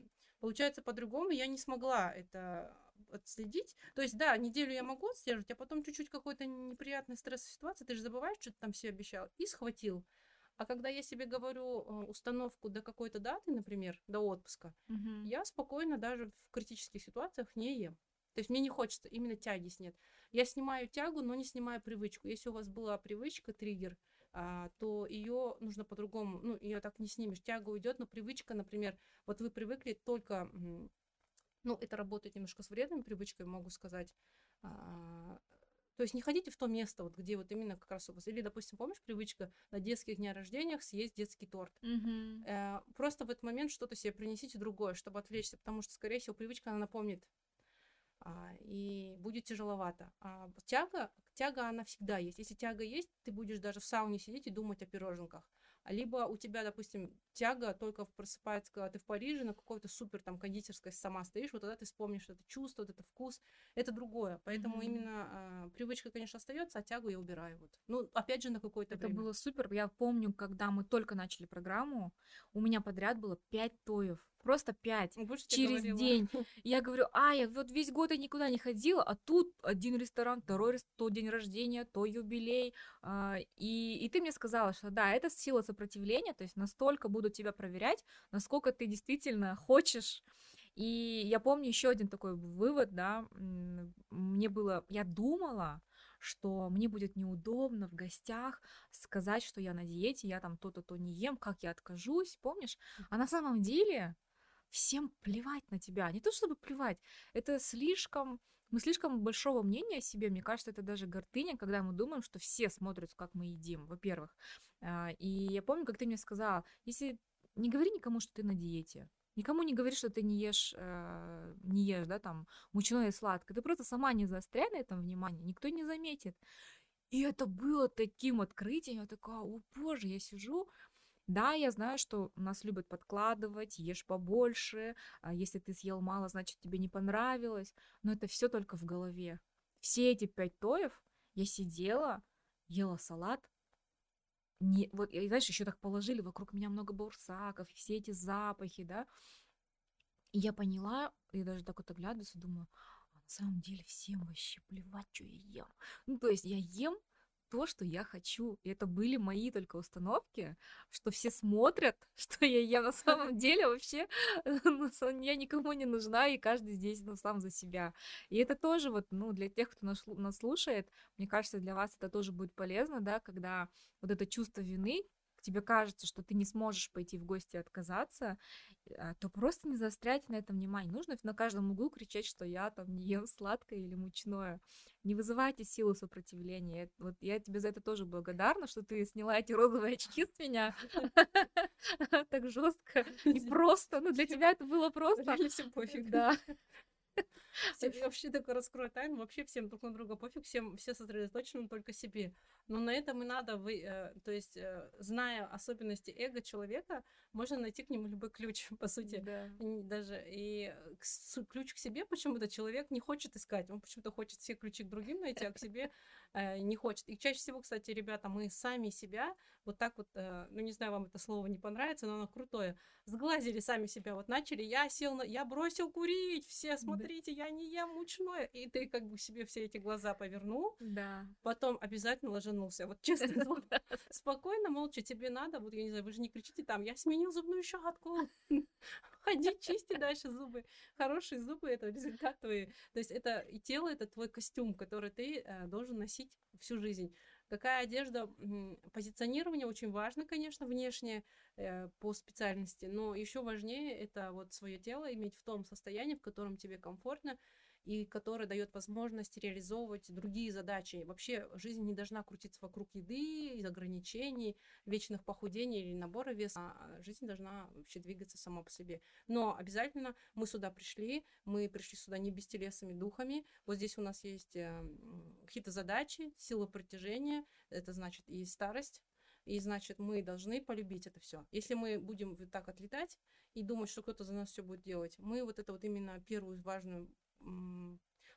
S2: Получается, по-другому я не смогла это отследить. То есть, да, неделю я могу отслеживать, а потом чуть-чуть какой-то неприятный стресс ситуации, ты же забываешь, что ты там себе обещал, и схватил. А когда я себе говорю э, установку до какой-то даты, например, до отпуска,
S1: Мгм.
S2: я спокойно даже в критических ситуациях не ем. То есть мне не хочется, именно тяги нет. Я снимаю тягу, но не снимаю привычку. Если у вас была привычка, триггер, а, то ее нужно по-другому, ну, ее так не снимешь. Тяга уйдет, но привычка, например, вот вы привыкли только, ну, это работает немножко с вредными привычками, могу сказать. А, то есть не ходите в то место, вот где вот именно как раз у вас. Или, допустим, помнишь привычка на детских днях рождениях съесть детский торт?
S1: Мгм.
S2: Э, просто в этот момент что-то себе принесите другое, чтобы отвлечься, потому что, скорее всего, привычка, она напомнит, и будет тяжеловато. А тяга, тяга, она всегда есть. Если тяга есть, ты будешь даже в сауне сидеть и думать о пироженках. А либо у тебя, допустим, тяга только просыпается, когда ты в Париже на какой-то супер там кондитерской сама стоишь, вот тогда ты вспомнишь это чувство, вот это вкус, это другое. Поэтому
S1: Мгм.
S2: именно а, привычка, конечно, остается, а тягу я убираю. Вот. Ну, опять же, на какое-то
S1: Это
S2: время.
S1: было супер. Я помню, когда мы только начали программу, у меня подряд было пять тоев. Просто пять.
S2: Ну, Больше
S1: Через день. Я говорю, а, я вот весь год я никуда не ходила, а тут один ресторан, второй ресторан, то день рождения, то юбилей. а, И, и ты мне сказала, что да, это сила сопротивления, то есть настолько буду тебя проверять, насколько ты действительно хочешь. И я помню еще один такой вывод, да, мне было, я думала, что мне будет неудобно в гостях сказать, что я на диете, я там то-то, то не ем, как я откажусь, помнишь? А на самом деле всем плевать на тебя. Не то чтобы плевать, это слишком... Мы слишком большого мнения о себе, мне кажется, это даже гордыня, когда мы думаем, что все смотрят, как мы едим, во-первых. А, И я помню, как ты мне сказала, если не говори никому, что ты на диете, никому не говори, что ты не ешь, э, не ешь, да, там, мучное и сладкое, ты просто сама не заостряй на этом внимание, никто не заметит. И это было таким открытием, я такая, о боже, я сижу, да, я знаю, что нас любят подкладывать, ешь побольше, а если ты съел мало, значит тебе не понравилось, но это все только в голове. Все эти пять тоев я сидела, ела салат, не, вот, и знаешь, еще так положили, вокруг меня много баурсаков, все эти запахи, да, и я поняла, и даже так вот оглядываюсь и думаю, а на самом деле всем вообще плевать, что я ем. Ну, то есть я ем то, что я хочу. И это были мои только установки, что все смотрят, что я ем. На самом деле вообще я никому не нужна, и каждый здесь ну, сам за себя. И это тоже вот, ну, для тех, кто нас, нас слушает, мне кажется, для вас это тоже будет полезно, да, когда вот это чувство вины, тебе кажется, что ты не сможешь пойти в гости и отказаться, а, то просто не заостряйте на этом внимание. Нужно на каждом углу кричать, что я там не ем сладкое или мучное. Не вызывайте силу сопротивления. Вот я тебе за это тоже благодарна, что ты сняла эти розовые очки с меня так жестко и просто. Ну, для тебя это было просто.
S2: Пофиг.
S1: Да.
S2: Вообще такой раскрою тайну, вообще всем друг на друга пофиг, всем все сосредоточены только себе. Но на этом и надо, вы, э, то есть, э, зная особенности эго человека, можно найти к нему любой ключ, по сути.
S1: Да.
S2: Даже и э, ключ к себе почему-то человек не хочет искать. Он почему-то хочет все ключи к другим найти, а к себе не хочет. И чаще всего, кстати, ребята, мы сами себя вот так вот, э, ну не знаю, вам это слово не понравится, но оно крутое, сглазили сами себя. Вот начали, я сел, на, я бросил курить, все, смотрите, я не ем мучное. И ты как бы себе все эти глаза повернул,
S1: Да.
S2: потом обязательно ложанулся. Вот честно, спокойно, молча, тебе надо, вот я не знаю, вы же не кричите там, я сменил зубную щетку, ходи, чисти дальше зубы. Хорошие зубы — это результат твой. То есть это и тело — это твой костюм, который ты э, должен носить всю жизнь. Какая одежда, позиционирование очень важно, конечно, внешне э, по специальности, но еще важнее это вот свое тело иметь в том состоянии, в котором тебе комфортно и который дает возможность реализовывать другие задачи. Вообще жизнь не должна крутиться вокруг еды, из ограничений, вечных похудений или набора веса. А жизнь должна вообще двигаться сама по себе. Но обязательно мы сюда пришли, мы пришли сюда не бестелесными духами. Вот здесь у нас есть э, какие-то задачи, сила притяжения, это значит и старость, и значит, мы должны полюбить это все. Если мы будем вот так отлетать и думать, что кто-то за нас все будет делать, мы вот это вот именно первую важную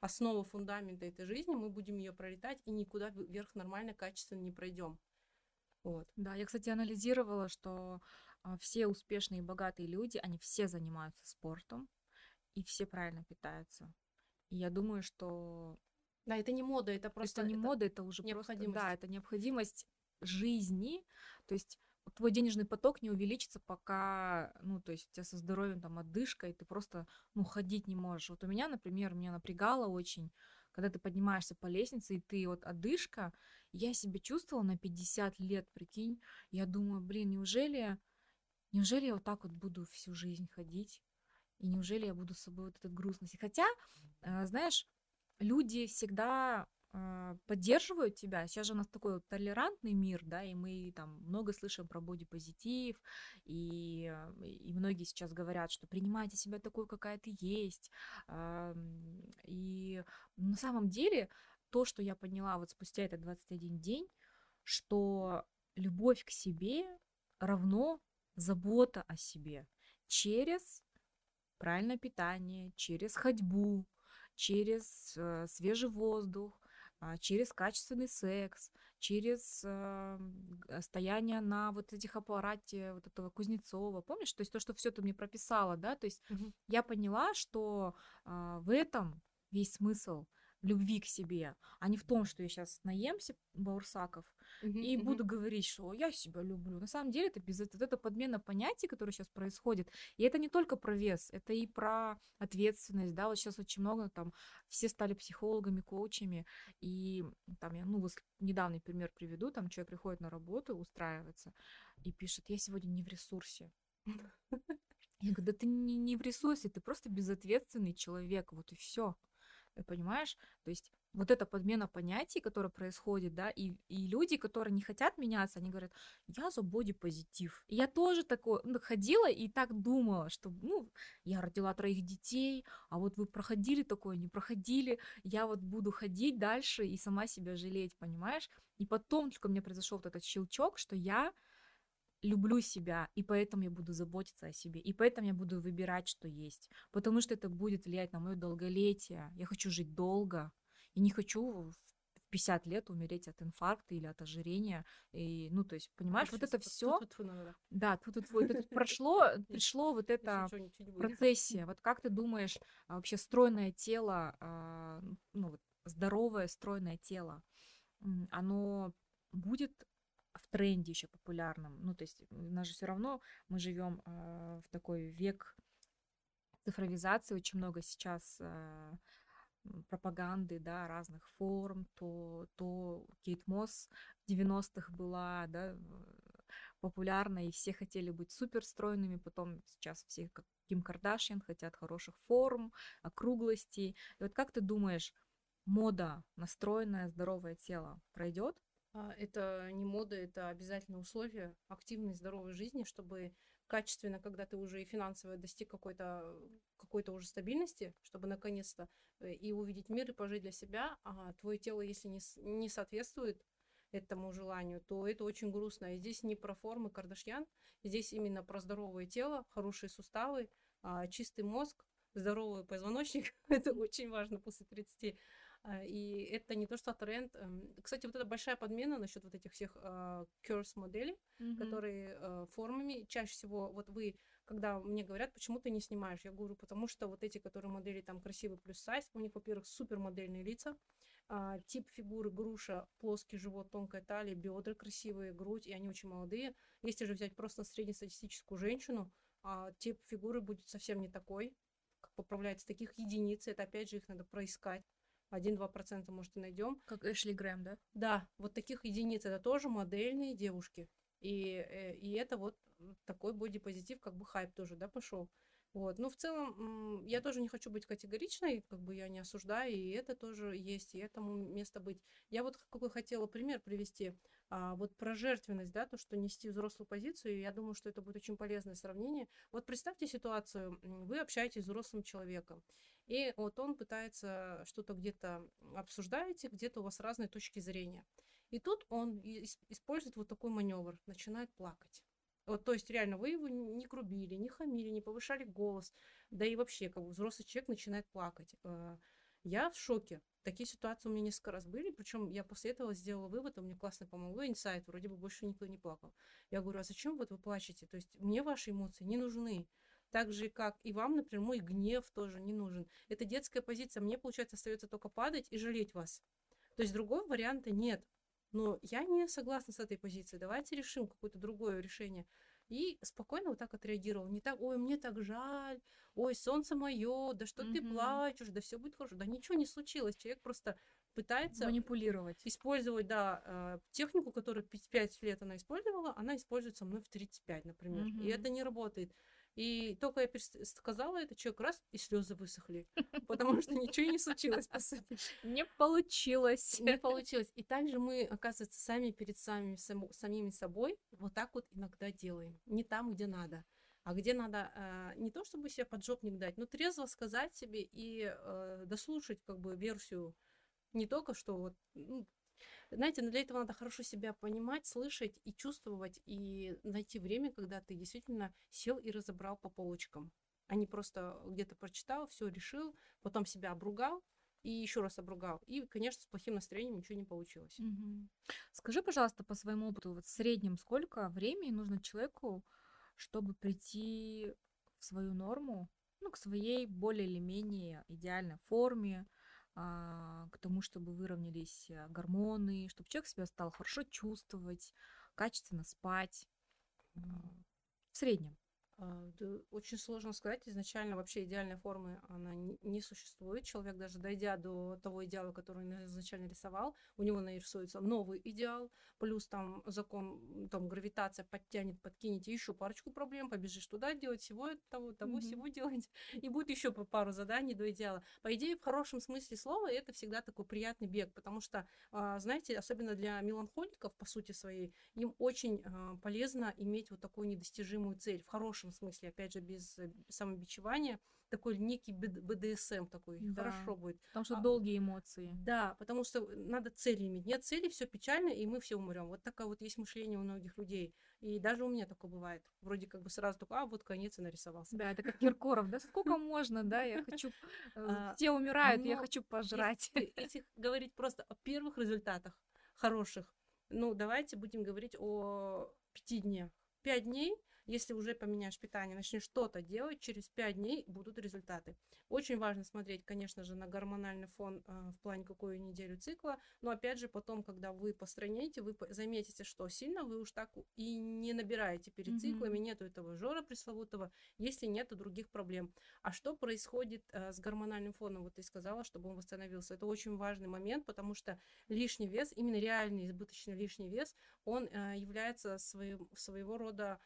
S2: основу фундамента этой жизни, мы будем ее пролетать и никуда вверх нормально, качественно не пройдем. Вот.
S1: Да, я, кстати, анализировала, что а, все успешные и богатые люди, они все занимаются спортом, и все правильно питаются. И я думаю, что
S2: Да, это не мода, это просто
S1: это не
S2: это
S1: мода, это уже просто, да, это необходимость жизни. То есть твой денежный поток не увеличится, пока, ну, то есть у тебя со здоровьем там одышка, и ты просто, ну, ходить не можешь. Вот у меня, например, меня напрягало очень, когда ты поднимаешься по лестнице, и ты вот одышка, я себя чувствовала на 50 лет, прикинь. Я думаю, блин, неужели, неужели я вот так вот буду всю жизнь ходить? И неужели я буду с собой вот этот груз носить? Хотя, э, знаешь, люди всегда поддерживают тебя. Сейчас же у нас такой толерантный мир, да, и мы там много слышим про бодипозитив, и, а, и многие сейчас говорят, что принимайте себя такой, какая ты есть. Ам, И на самом деле то, что я поняла вот спустя этот 21 день, что любовь к себе равно забота о себе через правильное питание, через ходьбу, через э, свежий воздух, а, через качественный секс, через а, стояние на вот этих аппарате вот этого Кузнецова. Помнишь? То есть то, что все ты мне прописала, да? То есть
S2: Мгм.
S1: я поняла, что а, в этом весь смысл в любви к себе, а не в том, что я сейчас наемся баурсаков
S2: Мгм,
S1: и буду говорить, что я себя люблю. На самом деле это без вот это подмена понятий, которая сейчас происходит. И это не только про вес, это и про ответственность, да. Вот сейчас очень много там все стали психологами, коучами, и там я, ну, недавний пример приведу, там человек приходит на работу, устраивается и пишет, я сегодня не в ресурсе. Я говорю, да ты не, не в ресурсе, ты просто безответственный человек, вот и все. Понимаешь? То есть вот эта подмена понятий, которая происходит, да, и, и люди, которые не хотят меняться, они говорят, я за бодипозитив. И я тоже такое, ну, ходила и так думала, что, ну, я родила троих детей, а вот вы проходили такое, не проходили, я вот буду ходить дальше и сама себя жалеть, понимаешь? И потом только меня произошел вот этот щелчок, что я люблю себя, и поэтому я буду заботиться о себе, и поэтому я буду выбирать, что есть, потому что это будет влиять на мое долголетие. Я хочу жить долго, и не хочу в 50 лет умереть от инфаркта или от ожирения. И, ну, то есть, понимаешь, вот
S2: Щас
S1: это все, да, тут, тут, вот это прошло, пришло вот это процессе. Вот как ты думаешь, а, вообще стройное тело, а, ну, вот здоровое стройное тело, оно будет тренде еще популярным? Ну, то есть у нас же все равно мы живем а, в такой век цифровизации, очень много сейчас а, пропаганды, да, разных форм, то, то Кейт Мосс в 90-х была, да, популярна, и все хотели быть супер стройными, потом сейчас все, как Ким Кардашьян, хотят хороших форм, округлостей. И вот как ты думаешь, мода на стройное, здоровое тело пройдет?
S2: А, Это не мода, это обязательное условие активной, здоровой жизни, чтобы качественно, когда ты уже и финансово достиг какой-то какой-то уже стабильности, чтобы наконец-то э, и увидеть мир, и пожить для себя, а твое тело, если не, не соответствует этому желанию, то это очень грустно. И здесь не про формы Кардашьян, здесь именно про здоровое тело, хорошие суставы, а, чистый мозг, здоровый позвоночник. Это очень важно после 30. А, И это не то, что тренд. Эм, Кстати, вот эта большая подмена насчет вот этих всех а, curse моделей, которые э, формами. Чаще всего, вот вы, когда мне говорят, почему ты не снимаешь, я говорю, потому что вот эти, которые модели там красивый плюс сайз, у них, во-первых, супер модельные лица, а, тип фигуры груша, плоский живот, тонкая талия, бедра красивые, грудь, и они очень молодые. Если же взять просто среднестатистическую женщину, тип фигуры будет совсем не такой, как поправляется таких единиц, это опять же их надо проискать. 1-2% может и найдем.
S1: Как Эшли Грэм, да?
S2: Да, вот таких единиц это тоже модельные девушки. И, э, и это вот такой бодипозитив, как бы хайп тоже, да, пошел. Вот. Ну, в целом, я тоже не хочу быть категоричной, как бы я не осуждаю, и это тоже есть, и этому место быть. Я вот какой хотела пример привести, а, вот про жертвенность, да, то, что нести взрослую позицию, я думаю, что это будет очень полезное сравнение. Вот представьте ситуацию, вы общаетесь с взрослым человеком, и вот он пытается что-то где-то обсуждаете, где-то у вас разные точки зрения. И тут он использует вот такой маневр, начинает плакать. Вот, то есть реально вы его не грубили, не хамили, не повышали голос, да и вообще как бы взрослый человек начинает плакать. Э, Я в шоке. Такие ситуации у меня несколько раз были, причем я после этого сделала вывод, и мне классно помогло, инсайт, вроде бы больше никто не плакал. Я говорю, а зачем вот вы плачете? То есть мне ваши эмоции не нужны. Так же, как и вам, например, мой гнев тоже не нужен. Это детская позиция. Мне, получается, остается только падать и жалеть вас. То есть другого варианта нет. Но я не согласна с этой позицией. Давайте решим какое-то другое решение. И спокойно вот так отреагировал. Не так, ой, мне так жаль, ой, солнце мое, да что mm-hmm. ты плачешь, да все будет хорошо. Да ничего не случилось. Человек просто пытается
S1: манипулировать.
S2: Использовать, да, э, технику, которую 5 лет она использовала, она использует со мной в 35, например. Mm-hmm. И это не работает. И только я сказала это, человек раз, и слезы высохли. Потому что ничего не случилось, по сути.
S1: Не получилось.
S2: Не получилось. И также мы, оказывается, сами перед самими, самими собой вот так вот иногда делаем. Не там, где надо. А где надо э, не то, чтобы себе поджопник дать, но трезво сказать себе и э, дослушать как бы версию не только что вот ну, знаете, но для этого надо хорошо себя понимать, слышать и чувствовать, и найти время, когда ты действительно сел и разобрал по полочкам, а не просто где-то прочитал, все решил, потом себя обругал, и еще раз обругал. И, конечно, с плохим настроением ничего не получилось.
S1: Угу. Скажи, пожалуйста, по своему опыту, вот в среднем сколько времени нужно человеку, чтобы прийти в свою норму, ну, к своей более или менее идеальной форме, к тому, чтобы выровнялись э, гормоны, чтобы человек себя стал хорошо чувствовать, качественно спать. В среднем.
S2: А, очень сложно сказать. Изначально вообще идеальной формы она не существует. Человек, даже дойдя до того идеала, который он изначально рисовал, у него нарисуется новый идеал, плюс там закон, там гравитация подтянет, подкинете еще парочку проблем, побежишь туда делать всего того, того, mm-hmm. всего делать, и будет еще по пару заданий до идеала. По идее, в хорошем смысле слова, это всегда такой приятный бег, потому что, а, знаете, особенно для меланхоликов, по сути своей, им очень а, полезно иметь вот такую недостижимую цель в хорошем хорошем смысле, опять же, без э, самобичевания, такой некий БДСМ такой, да, хорошо будет.
S1: Потому что а, долгие эмоции.
S2: Да, потому что надо цели иметь. Нет цели, все печально, и мы все умрем. Вот такое вот есть мышление у многих людей. И даже у меня такое бывает. Вроде как бы сразу такой, а вот конец и нарисовался.
S1: Да, это как Киркоров, да сколько можно, да, я хочу, э, все умирают, я хочу пожрать.
S2: Если говорить просто о первых результатах хороших, ну, давайте будем говорить о пяти днях. Пять дней если уже поменяешь питание, начнешь что-то делать, через 5 дней будут результаты. Очень важно смотреть, конечно же, на гормональный фон э, в плане какую неделю цикла, но опять же потом, когда вы постраните, вы заметите, что сильно вы уж так и не набираете перед mm-hmm. циклами, нету этого жора пресловутого, если нету других проблем. А что происходит э, с гормональным фоном? Вот ты сказала, чтобы он восстановился. Это очень важный момент, потому что лишний вес, именно реальный избыточный лишний вес, он э, является своим, своего рода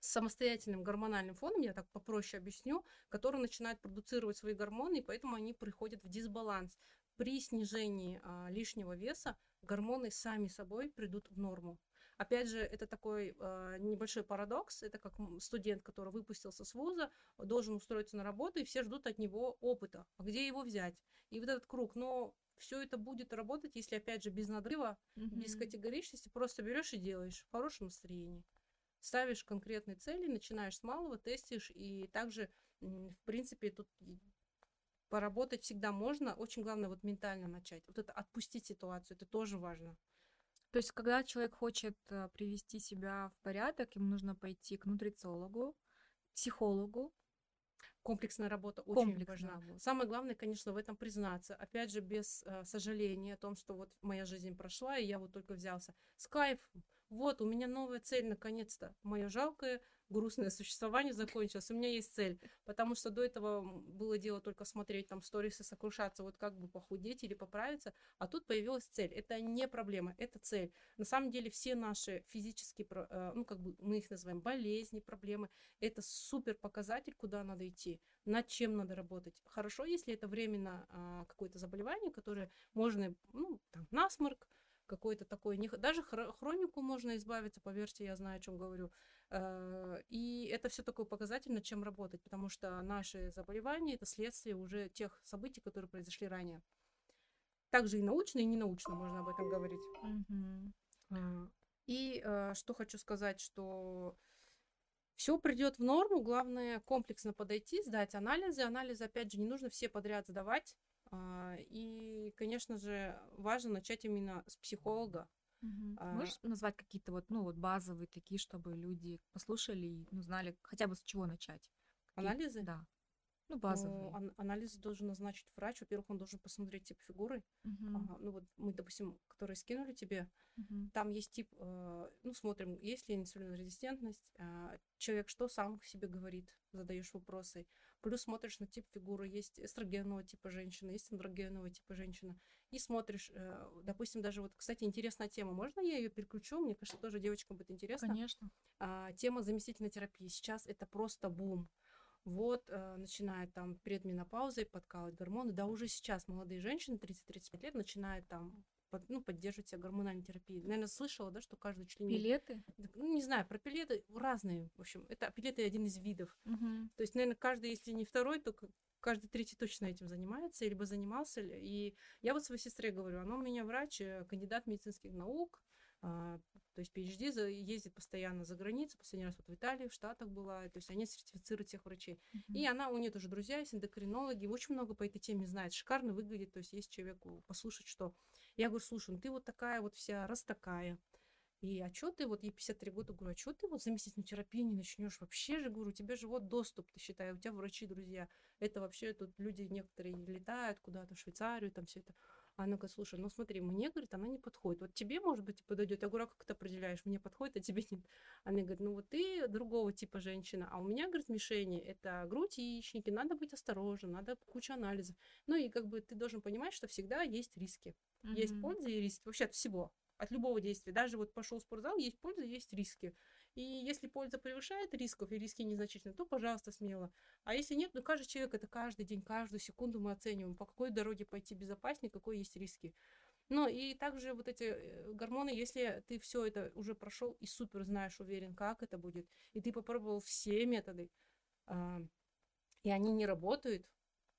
S2: самостоятельным гормональным фоном, я так попроще объясню, который начинает продуцировать свои гормоны, и поэтому они приходят в дисбаланс. При снижении а, лишнего веса гормоны сами собой придут в норму. Опять же, это такой э, небольшой парадокс. Это как студент, который выпустился с вуза, должен устроиться на работу, и все ждут от него опыта. А где его взять? И вот этот круг. Но все это будет работать, если, опять же, без надрыва, mm-hmm. без категоричности, просто берешь и делаешь в хорошем настроении ставишь конкретные цели, начинаешь с малого, тестишь, и также, в принципе, тут поработать всегда можно. Очень главное вот ментально начать. Вот это отпустить ситуацию, это тоже важно.
S1: То есть, когда человек хочет э, привести себя в порядок, ему нужно пойти к нутрициологу, психологу.
S2: Комплексная работа очень Комплексная важна. Работа. Самое главное, конечно, в этом признаться. Опять же, без э, сожаления о том, что вот моя жизнь прошла, и я вот только взялся. С кайфом вот, у меня новая цель, наконец-то. Мое жалкое, грустное существование закончилось. У меня есть цель. Потому что до этого было дело только смотреть там сторисы, сокрушаться, вот как бы похудеть или поправиться. А тут появилась цель. Это не проблема, это цель. На самом деле все наши физические, э, ну как бы мы их называем болезни, проблемы, это супер показатель, куда надо идти, над чем надо работать. Хорошо, если это временно а, какое-то заболевание, которое можно, ну, там, насморк, какой-то такой, не, даже хронику можно избавиться, поверьте, я знаю, о чем говорю. Э, и это все такой показатель, над чем работать, потому что наши заболевания это следствие уже тех событий, которые произошли ранее. Также и научно, и ненаучно можно об этом говорить. Mm-hmm. И э, что хочу сказать, что все придет в норму, главное комплексно подойти, сдать анализы. Анализы, опять же, не нужно все подряд сдавать. А, и, конечно же, важно начать именно с психолога,
S1: Мгм.
S2: А,
S1: Можешь назвать какие-то вот, ну, вот базовые такие, чтобы люди послушали и, ну, знали хотя бы с чего начать? Какие
S2: анализы?
S1: Да. Ну,
S2: Ну,
S1: базовые.
S2: ан- анализы должен назначить врач. Во-первых, он должен посмотреть тип фигуры.
S1: Мгм.
S2: Ага, ну вот мы, допустим, которые скинули тебе,
S1: Мгм.
S2: там есть тип, э, ну, смотрим, есть ли инсулинорезистентность, а, человек что сам себе говорит, задаешь вопросы. Плюс смотришь на тип фигуры, есть эстрогенового типа женщина, есть андрогенового типа женщина. И смотришь, э, допустим, даже вот, кстати, интересная тема. Можно я ее переключу? Мне кажется, тоже девочкам будет интересно.
S1: Конечно.
S2: А, тема заместительной терапии. Сейчас это просто бум. Вот, э, начинает там перед менопаузой подкалывать гормоны. Да, уже сейчас молодые женщины 30-35 лет начинают там ну, поддерживать себя гормональной терапией. Наверное, слышала, да, что каждый.
S1: Билеты?
S2: Так, Ну, не знаю, про пилеты разные. В общем, это пилеты один из видов.
S1: Мгм.
S2: То есть, наверное, каждый, если не второй, то каждый третий точно этим занимается, либо занимался. И я вот своей сестре говорю, она у меня врач, э, кандидат медицинских наук, а, то есть PhD, ездит постоянно за границу, последний раз вот в Италии, в Штатах была, то есть они сертифицируют всех врачей. И
S1: Мгм.
S2: она, у нее тоже друзья есть, эндокринологи, очень много по этой теме знает, шикарно выглядит, то есть есть человеку послушать, что... Я говорю, слушай, ну ты вот такая вот вся, раз такая, и а чё ты, вот ей 53 года, говорю, а чё ты вот заместительную терапию не начнешь? Вообще же, говорю, у тебя же вот доступ, ты считай, у тебя врачи, друзья. Это вообще тут люди некоторые летают куда-то в Швейцарию, там все это. Она говорит, слушай, ну смотри, мне, говорит, она не подходит. Вот тебе, может быть, подойдет. Я говорю, а как ты определяешь? Мне подходит, а тебе нет. Она говорит, ну вот ты другого типа женщина, а у меня, говорит, мишени это грудь яичники, надо быть осторожным, надо куча анализов. Ну и как бы ты должен понимать, что всегда есть риски. Есть
S1: Мгм.
S2: польза и риски вообще от всего, от любого действия. Даже вот пошел в спортзал, есть польза, есть риски. И если польза превышает рисков, и риски незначительны, то, пожалуйста, смело. А если нет, ну каждый человек, это каждый день, каждую секунду мы оцениваем, по какой дороге пойти безопаснее, какой есть риски. Ну и также вот эти э, гормоны, если ты все это уже прошел и супер знаешь, уверен, как это будет, и ты попробовал все методы, а, и они не работают,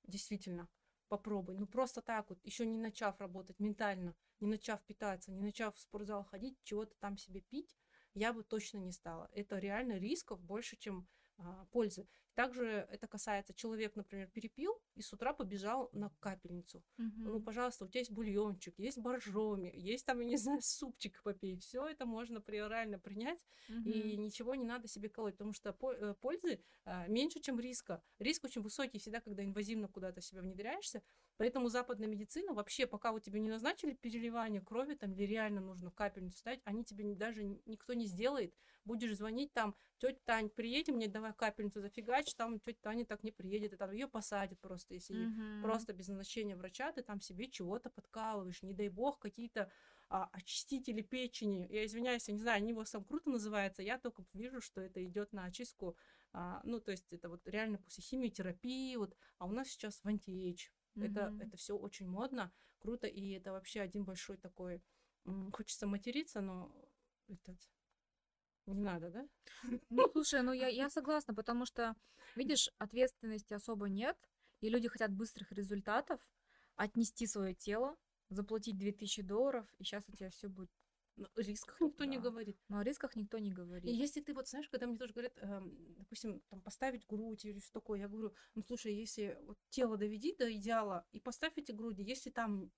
S2: действительно, попробуй. Ну просто так вот, еще не начав работать ментально, не начав питаться, не начав в спортзал ходить, чего-то там себе пить, я бы точно не стала. Это реально рисков больше, чем а, пользы. Также это касается человек, например, перепил и с утра побежал на капельницу. Ну,
S1: Мгм.
S2: пожалуйста, у тебя есть бульончик, есть боржоми, есть там, я не знаю, супчик попей. Все это можно при- реально принять, и
S1: Мгм.
S2: ничего не надо себе колоть, потому что э, пользы а, меньше, чем риска. Риск очень высокий всегда, когда инвазивно куда-то себя внедряешься. Поэтому западная медицина вообще, пока вот тебе не назначили переливание крови, там, или реально нужно капельницу ставить, они тебе даже никто не сделает. Будешь звонить там, тетя Тань, приедем мне, давай капельницу зафигач, там тетя Таня так не приедет, и там ее посадят просто, если
S1: Мгм.
S2: просто без назначения врача ты там себе чего-то подкалываешь, не дай бог, какие-то а, очистители печени. Я извиняюсь, я не знаю, они вас там круто называются, я только вижу, что это идет на очистку, а, ну, то есть это вот реально после химиотерапии, вот, а у нас сейчас в антиэйдж. Это,
S1: Мгм.
S2: это все очень модно, круто, и это вообще один большой такой, хочется материться, но этот, не надо, да?
S1: Ну, слушай, ну я, я согласна, потому что, видишь, ответственности особо нет, и люди хотят быстрых результатов, отнести свое тело, заплатить 2000 долларов, и сейчас у тебя все будет.
S2: Но о рисках никто не
S1: Да.
S2: говорит.
S1: Но о рисках никто не
S2: И
S1: говорит.
S2: если ты вот знаешь, когда мне тоже говорят, эм, допустим, там поставить грудь или что такое, я говорю, ну слушай, если вот тело доведи до идеала и поставь эти груди, если там,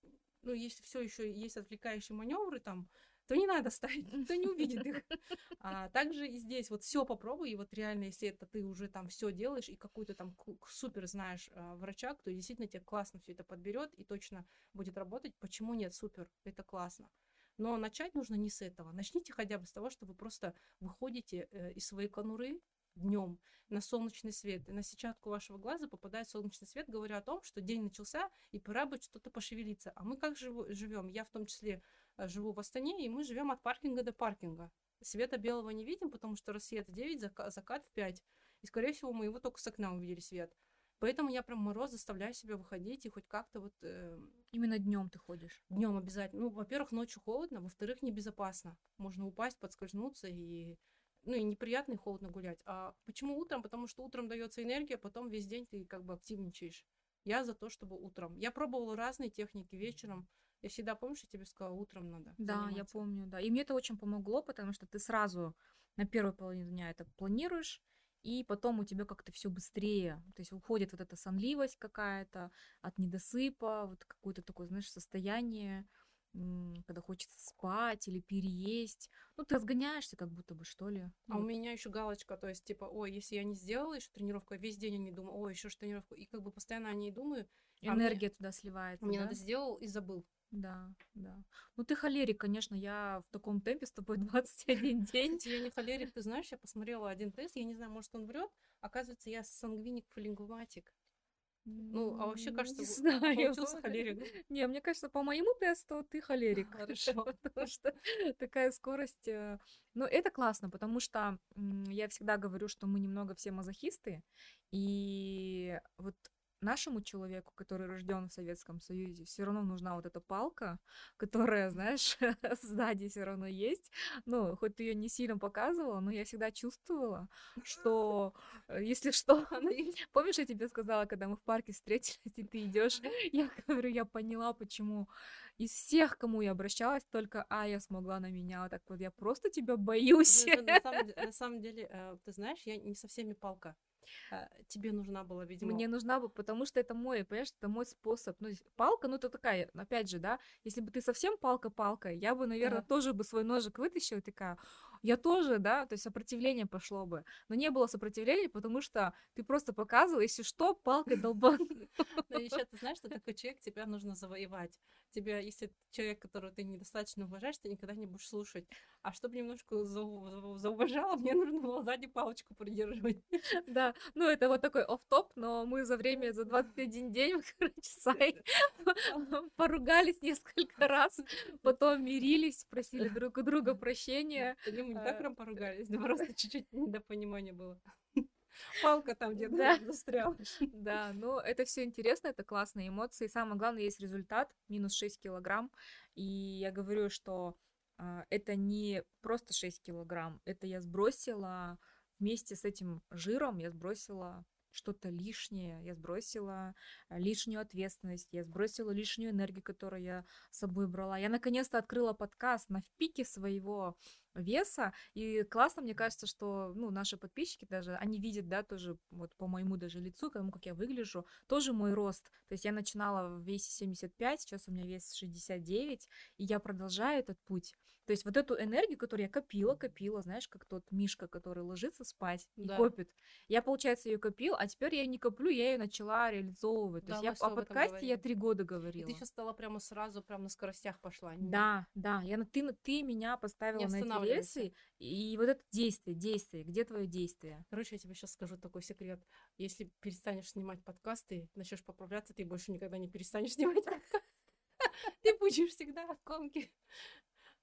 S2: ну если все еще есть отвлекающие маневры там, то не надо ставить, никто не увидит их. А также и здесь вот все попробуй, и вот реально, если это ты уже там все делаешь и какой-то там супер знаешь а, врача, кто действительно тебе классно все это подберет и точно будет работать, почему нет, супер, это классно. Но начать нужно не с этого. Начните хотя бы с того, что вы просто выходите э, из своей конуры днем на солнечный свет, и на сетчатку вашего глаза попадает солнечный свет, говоря о том, что день начался, и пора бы что-то пошевелиться. А мы как живем? Я в том числе э, живу в Астане, и мы живем от паркинга до паркинга. Света белого не видим, потому что рассвет в 9, зака- закат в 5. И, скорее всего, мы его только с окна увидели свет. Поэтому я прям мороз заставляю себя выходить и хоть как-то вот э,
S1: Именно днем ты ходишь.
S2: Днем обязательно. Ну, во-первых, ночью холодно, во-вторых, небезопасно. Можно упасть, подскользнуться и ну и неприятно и холодно гулять. А почему утром? Потому что утром дается энергия, потом весь день ты как бы активничаешь. Я за то, чтобы утром. Я пробовала разные техники вечером. Я всегда, помнишь, я тебе сказала, утром надо
S1: Да, я
S2: заниматься.
S1: помню, да. И мне это очень помогло, потому что ты сразу на первой половине дня это планируешь, и потом у тебя как-то все быстрее. То есть уходит вот эта сонливость какая-то от недосыпа, вот какое-то такое, знаешь, состояние когда хочется спать или переесть. Ну, ты разгоняешься как будто бы, что ли.
S2: А
S1: ну,
S2: у меня еще галочка, то есть, типа, ой, если я не сделала еще тренировку, я весь день о ней думаю, ой, еще тренировку, и как бы постоянно о ней думаю.
S1: Энергия а мне, туда сливается.
S2: Мне
S1: да?
S2: надо сделал и забыл.
S1: Да, да. Ну ты холерик, конечно, я в таком темпе с тобой 21 день.
S2: Я не холерик, ты знаешь, я посмотрела один тест, я не знаю, может он врет. Оказывается, я сангвиник флегматик. Ну, а вообще, кажется,
S1: не знаю.
S2: получился холерик.
S1: Не, мне кажется, по моему тесту ты холерик.
S2: Хорошо.
S1: Потому что такая скорость... Ну, это классно, потому что я всегда говорю, что мы немного все мазохисты, и вот нашему человеку, который рожден в Советском Союзе, все равно нужна вот эта палка, которая, знаешь, сзади все равно есть. Ну, хоть ты ее не сильно показывала, но я всегда чувствовала, что э, если что, помнишь, я тебе сказала, когда мы в парке встретились, и ты идешь, я говорю, я поняла, почему из всех, кому я обращалась, только а я смогла на меня. Вот так вот, я просто тебя боюсь.
S2: На самом, на самом деле, э, ты знаешь, я не со всеми палка. А, тебе нужна была, видимо.
S1: Мне нужна была, потому что это мой, понимаешь, это мой способ. Ну, палка, ну, это такая, опять же, да, если бы ты совсем палка-палка, я бы, наверное, ага. тоже бы свой ножик вытащила, такая, я тоже, да, то есть сопротивление пошло бы. Но не было сопротивления, потому что ты просто показывал, если что, палкой долбан.
S2: Но еще ты знаешь, что такой человек, тебя нужно завоевать. Тебя, если человек, которого ты недостаточно уважаешь, ты никогда не будешь слушать. А чтобы немножко зауважала, мне нужно было сзади палочку придерживать.
S1: Да, ну это вот такой оф топ но мы за время, за 21 день, короче, сай поругались несколько раз, потом мирились, просили друг у друга прощения
S2: не так прям поругались, да просто чуть-чуть недопонимание было. Палка там где-то да. застряла.
S1: Да, ну это все интересно, это классные эмоции. Самое главное, есть результат, минус 6 килограмм. И я говорю, что э, это не просто 6 килограмм, это я сбросила вместе с этим жиром, я сбросила что-то лишнее, я сбросила э, лишнюю ответственность, я сбросила лишнюю энергию, которую я с собой брала. Я наконец-то открыла подкаст на пике своего веса. И классно, мне кажется, что, ну, наши подписчики даже, они видят, да, тоже вот по моему даже лицу, тому, как я выгляжу, тоже мой рост. То есть я начинала в весе 75, сейчас у меня вес 69, и я продолжаю этот путь. То есть вот эту энергию, которую я копила, копила, знаешь, как тот Мишка, который ложится спать и да. копит. Я, получается, ее копил, а теперь я ее не коплю, я ее начала реализовывать. Да, То есть я о подкасте я три года говорила.
S2: И ты сейчас стала прямо сразу, прям на скоростях пошла.
S1: Да, да. Я, ты, ты меня поставила на эти рельсы, и вот это действие, действие, где твое действие?
S2: Короче, я тебе сейчас скажу такой секрет. Если перестанешь снимать подкасты, начнешь поправляться, ты больше никогда не перестанешь снимать подкасты. Ты будешь всегда в комке.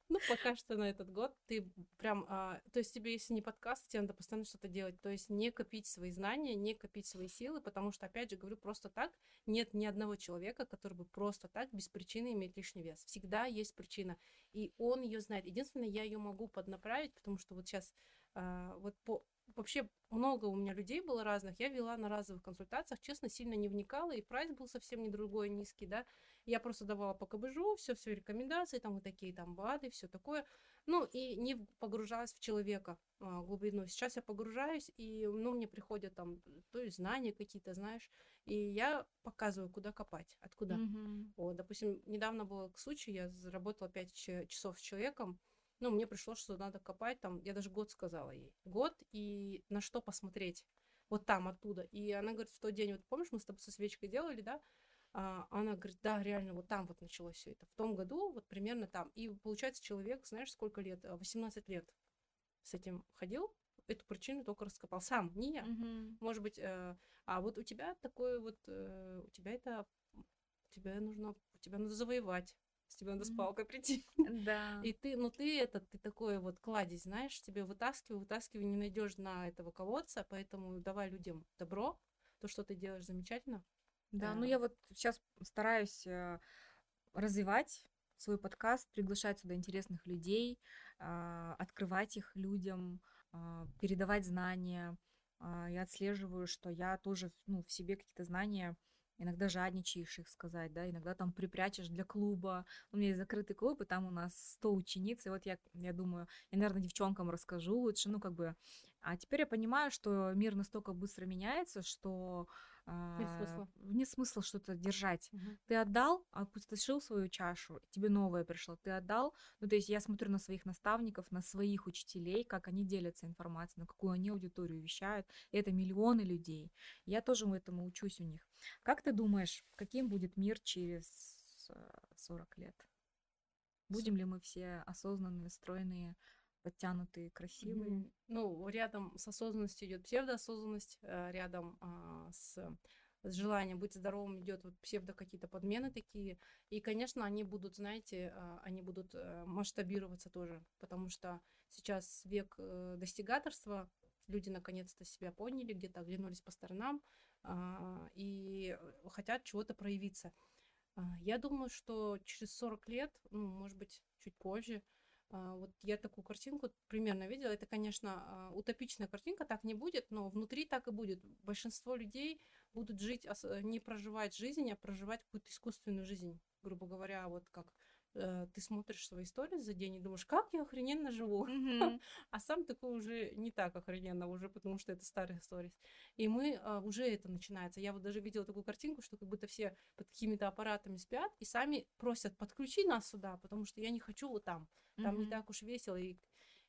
S2: Ну, пока что на этот год ты прям... А, то есть тебе, если не подкаст, тебе надо постоянно что-то делать. То есть не копить свои знания, не копить свои силы, потому что, опять же, говорю, просто так нет ни одного человека, который бы просто так, без причины имеет лишний вес. Всегда есть причина, и он ее знает. Единственное, я ее могу поднаправить, потому что вот сейчас а, вот по вообще много у меня людей было разных. Я вела на разовых консультациях, честно, сильно не вникала, и прайс был совсем не другой, низкий, да. Я просто давала по КБЖУ, все, все рекомендации, там вот такие там БАДы, все такое. Ну, и не погружалась в человека а, глубину. Сейчас я погружаюсь, и, ну, мне приходят там, то есть знания какие-то, знаешь, и я показываю, куда копать, откуда. Mm-hmm. Вот, допустим, недавно был случай, я заработала 5 часов с человеком, ну, мне пришло, что надо копать там, я даже год сказала ей, год и на что посмотреть, вот там, оттуда. И она говорит, в тот день, вот помнишь, мы с тобой со свечкой делали, да, она говорит, да, реально, вот там вот началось все это. В том году, вот примерно там. И получается, человек, знаешь, сколько лет? 18 лет с этим ходил, эту причину только раскопал сам, не я.
S1: Угу.
S2: Может быть, э, а вот у тебя такое вот, э, у тебя это, тебе нужно, у тебя надо завоевать с тебя надо с палкой прийти.
S1: Да.
S2: И ты, ну ты этот, ты такой вот кладезь, знаешь, тебе вытаскиваю, вытаскиваю, не найдешь на этого колодца, поэтому давай людям добро, то, что ты делаешь замечательно.
S1: Да, ну я вот сейчас стараюсь э, развивать свой подкаст, приглашать сюда интересных людей, а, открывать их людям, а, передавать знания. А, я отслеживаю, что я тоже ну, в себе какие-то знания иногда жадничаешь их сказать, да, иногда там припрячешь для клуба. У меня есть закрытый клуб, и там у нас 100 учениц, и вот я, я думаю, я, наверное, девчонкам расскажу лучше, ну, как бы, А теперь я понимаю, что мир настолько быстро меняется, что
S2: Нет смысла.
S1: а, нет смысла что-то держать.
S2: Мгм.
S1: Ты отдал, опустошил свою чашу, тебе новое пришло, ты отдал. Ну, то есть я смотрю на своих наставников, на своих учителей, как они делятся информацией, на какую они аудиторию вещают. И это миллионы людей. Я тоже этому учусь у них. Как ты думаешь, каким будет мир через э, 40 лет? Будем ли мы все осознанные, стройные, подтянутые, красивые?
S2: Мгм. Ну, рядом с осознанностью идет псевдоосознанность, э, рядом а, с, с желанием быть здоровым идет вот псевдо какие-то подмены такие. И, конечно, они будут, знаете, а, они будут э, масштабироваться тоже, потому что сейчас век э, достигаторства, люди наконец-то себя поняли, где-то оглянулись по сторонам а, и хотят чего-то проявиться. А, Я думаю, что через 40 лет, ну, может быть, чуть позже, вот я такую картинку примерно видела. Это, конечно, а, утопичная картинка, так не будет, но внутри так и будет. Большинство людей будут жить, не проживать жизнь, а проживать какую-то искусственную жизнь. Грубо говоря, вот как э, ты смотришь свои истории за день и думаешь, как я охрененно живу.
S1: Мгм.
S2: А сам такой уже не так охрененно уже, потому что это старые сторис. И мы а, уже это начинается. Я вот даже видела такую картинку, что как будто все под какими-то аппаратами спят и сами просят, подключи нас сюда, потому что я не хочу вот там. Там не
S1: Мгм.
S2: так уж весело. И,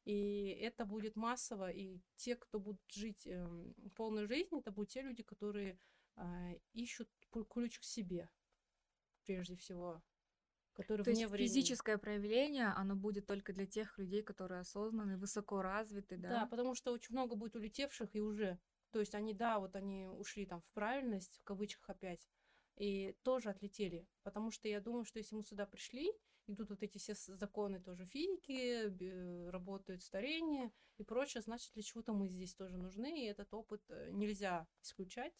S2: и это будет массово. И те, кто будут жить эм, полной жизнью, это будут те люди, которые а, ищут ключ к себе, прежде всего. Которые
S1: То есть
S2: вне времени.
S1: физическое проявление, оно будет только для тех людей, которые осознаны, высоко развиты,
S2: Да,
S1: да?
S2: потому что очень много будет улетевших и уже. То есть они, да, вот они ушли там в правильность, в кавычках опять, и тоже отлетели. Потому что я думаю, что если мы сюда пришли, идут вот эти все законы тоже физики, работает старение и прочее, значит, для чего-то мы здесь тоже нужны, и этот опыт э, нельзя исключать.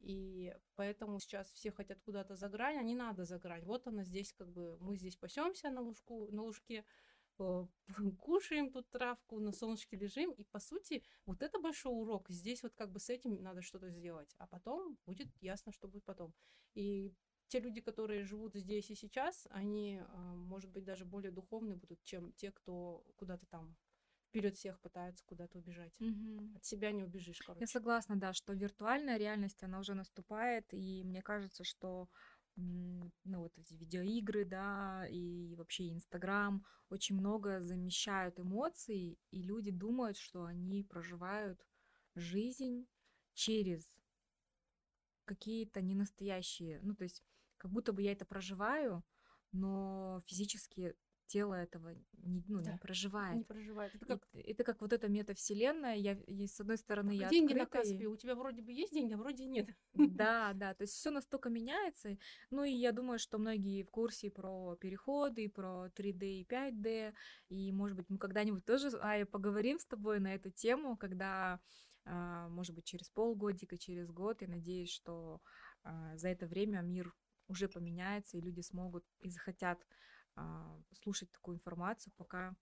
S2: И поэтому сейчас все хотят куда-то за грань, а не надо за грань. Вот она здесь, как бы, мы здесь пасемся на, лужку, на лужке, э, кушаем тут травку, на солнышке лежим. И, по сути, вот это большой урок. Здесь вот как бы с этим надо что-то сделать. А потом будет ясно, что будет потом. И те люди, которые живут здесь и сейчас, они, а, может быть, даже более духовны будут, чем те, кто куда-то там вперед всех пытается куда-то убежать.
S1: Мгм.
S2: От себя не убежишь,
S1: Я
S2: короче.
S1: согласна, да, что виртуальная реальность, она уже наступает, и мне кажется, что ну, вот эти видеоигры, да, и вообще Инстаграм очень много замещают эмоций, и люди думают, что они проживают жизнь через какие-то ненастоящие, ну, то есть как будто бы я это проживаю, но физически тело этого не, ну, не
S2: Да,
S1: проживает.
S2: Не проживает. Это
S1: И
S2: как
S1: т- Это как вот эта метавселенная, я, и с одной стороны, я
S2: деньги на
S1: открыта, и-
S2: Каспи. У тебя вроде бы есть деньги, а вроде нет.
S1: Да, да, то есть все настолько меняется. Ну и я думаю, что многие в курсе про переходы, про 3D и 5D. И, может быть, мы когда-нибудь тоже, Ая, поговорим с тобой на эту тему, когда, а, может быть, через полгодика, через год. Я надеюсь, что а, за это время мир уже поменяется, и люди смогут и захотят а, слушать такую информацию, пока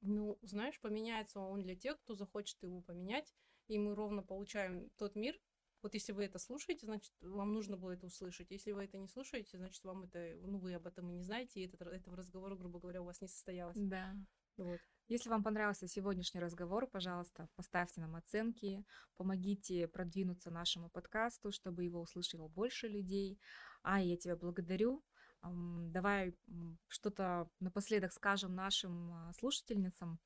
S2: Ну, знаешь, поменяется он для тех, кто захочет его поменять, и мы ровно получаем тот мир. Вот если вы это слушаете, значит, вам нужно было это услышать. Если вы это не слушаете, значит, вам это, ну, вы об этом и не знаете, и этот, этого разговора, грубо говоря, у вас не состоялось.
S1: да,
S2: Вот.
S1: Если вам понравился сегодняшний разговор, пожалуйста, поставьте нам оценки, помогите продвинуться нашему подкасту, чтобы его услышало больше людей. А я тебя благодарю. Давай что-то напоследок скажем нашим а, слушательницам.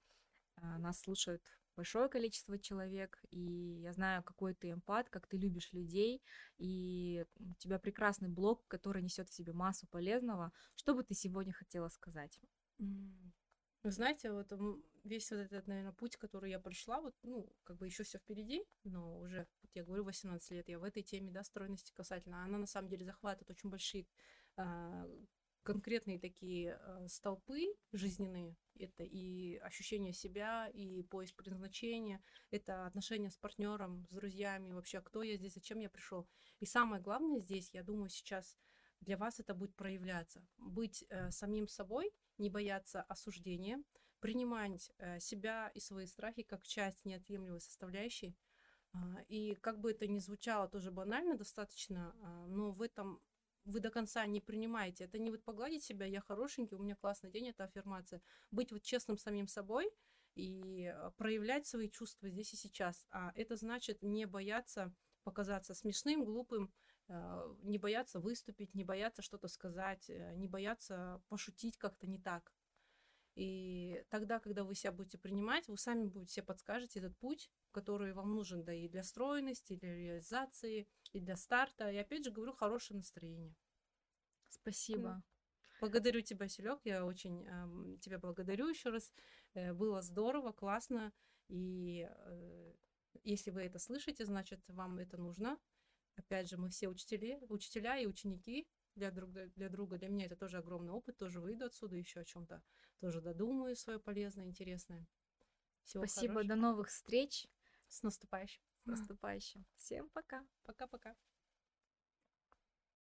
S1: А, Нас слушают большое количество человек, и я знаю, какой ты эмпат, как ты любишь людей, и у тебя прекрасный блог, который несет в себе массу полезного. Что бы ты сегодня хотела сказать?
S2: Вы знаете, вот весь вот этот, наверное, путь, который я прошла, вот, ну, как бы еще все впереди, но уже, вот я говорю, 18 лет, я в этой теме, да, стройности касательно, она на самом деле захватывает очень большие а, конкретные такие а, столпы жизненные. Это и ощущение себя, и поиск предназначения, это отношения с партнером, с друзьями, вообще, кто я здесь, зачем я пришел. И самое главное здесь, я думаю, сейчас для вас это будет проявляться. Быть э, самим собой, не бояться осуждения, принимать э, себя и свои страхи как часть неотъемлемой составляющей. А, И как бы это ни звучало тоже банально достаточно, а, но в этом вы до конца не принимаете. Это не вот погладить себя, я хорошенький, у меня классный день, это аффирмация. Быть вот честным самим собой и э, проявлять свои чувства здесь и сейчас. А это значит не бояться показаться смешным, глупым, э, не бояться выступить, не бояться что-то сказать, э, не бояться пошутить как-то не так. И тогда, когда вы себя будете принимать, вы сами будете себе подскажете этот путь, который вам нужен, да, и для стройности, и для реализации, и для старта. И опять же говорю, хорошее настроение.
S1: Спасибо.
S2: Благодарю тебя, Селек. Я очень э, тебя благодарю еще раз. Э, было здорово, классно. И э, если вы это слышите, значит, вам это нужно. Опять же, мы все учителя, учителя и ученики для друг для друга. Для меня это тоже огромный опыт. Тоже выйду отсюда еще о чем-то. Тоже додумаю свое полезное, интересное.
S1: Всего Спасибо. Хорошего. До новых встреч.
S2: С наступающим.
S1: С наступающим. Всем пока.
S2: Пока-пока.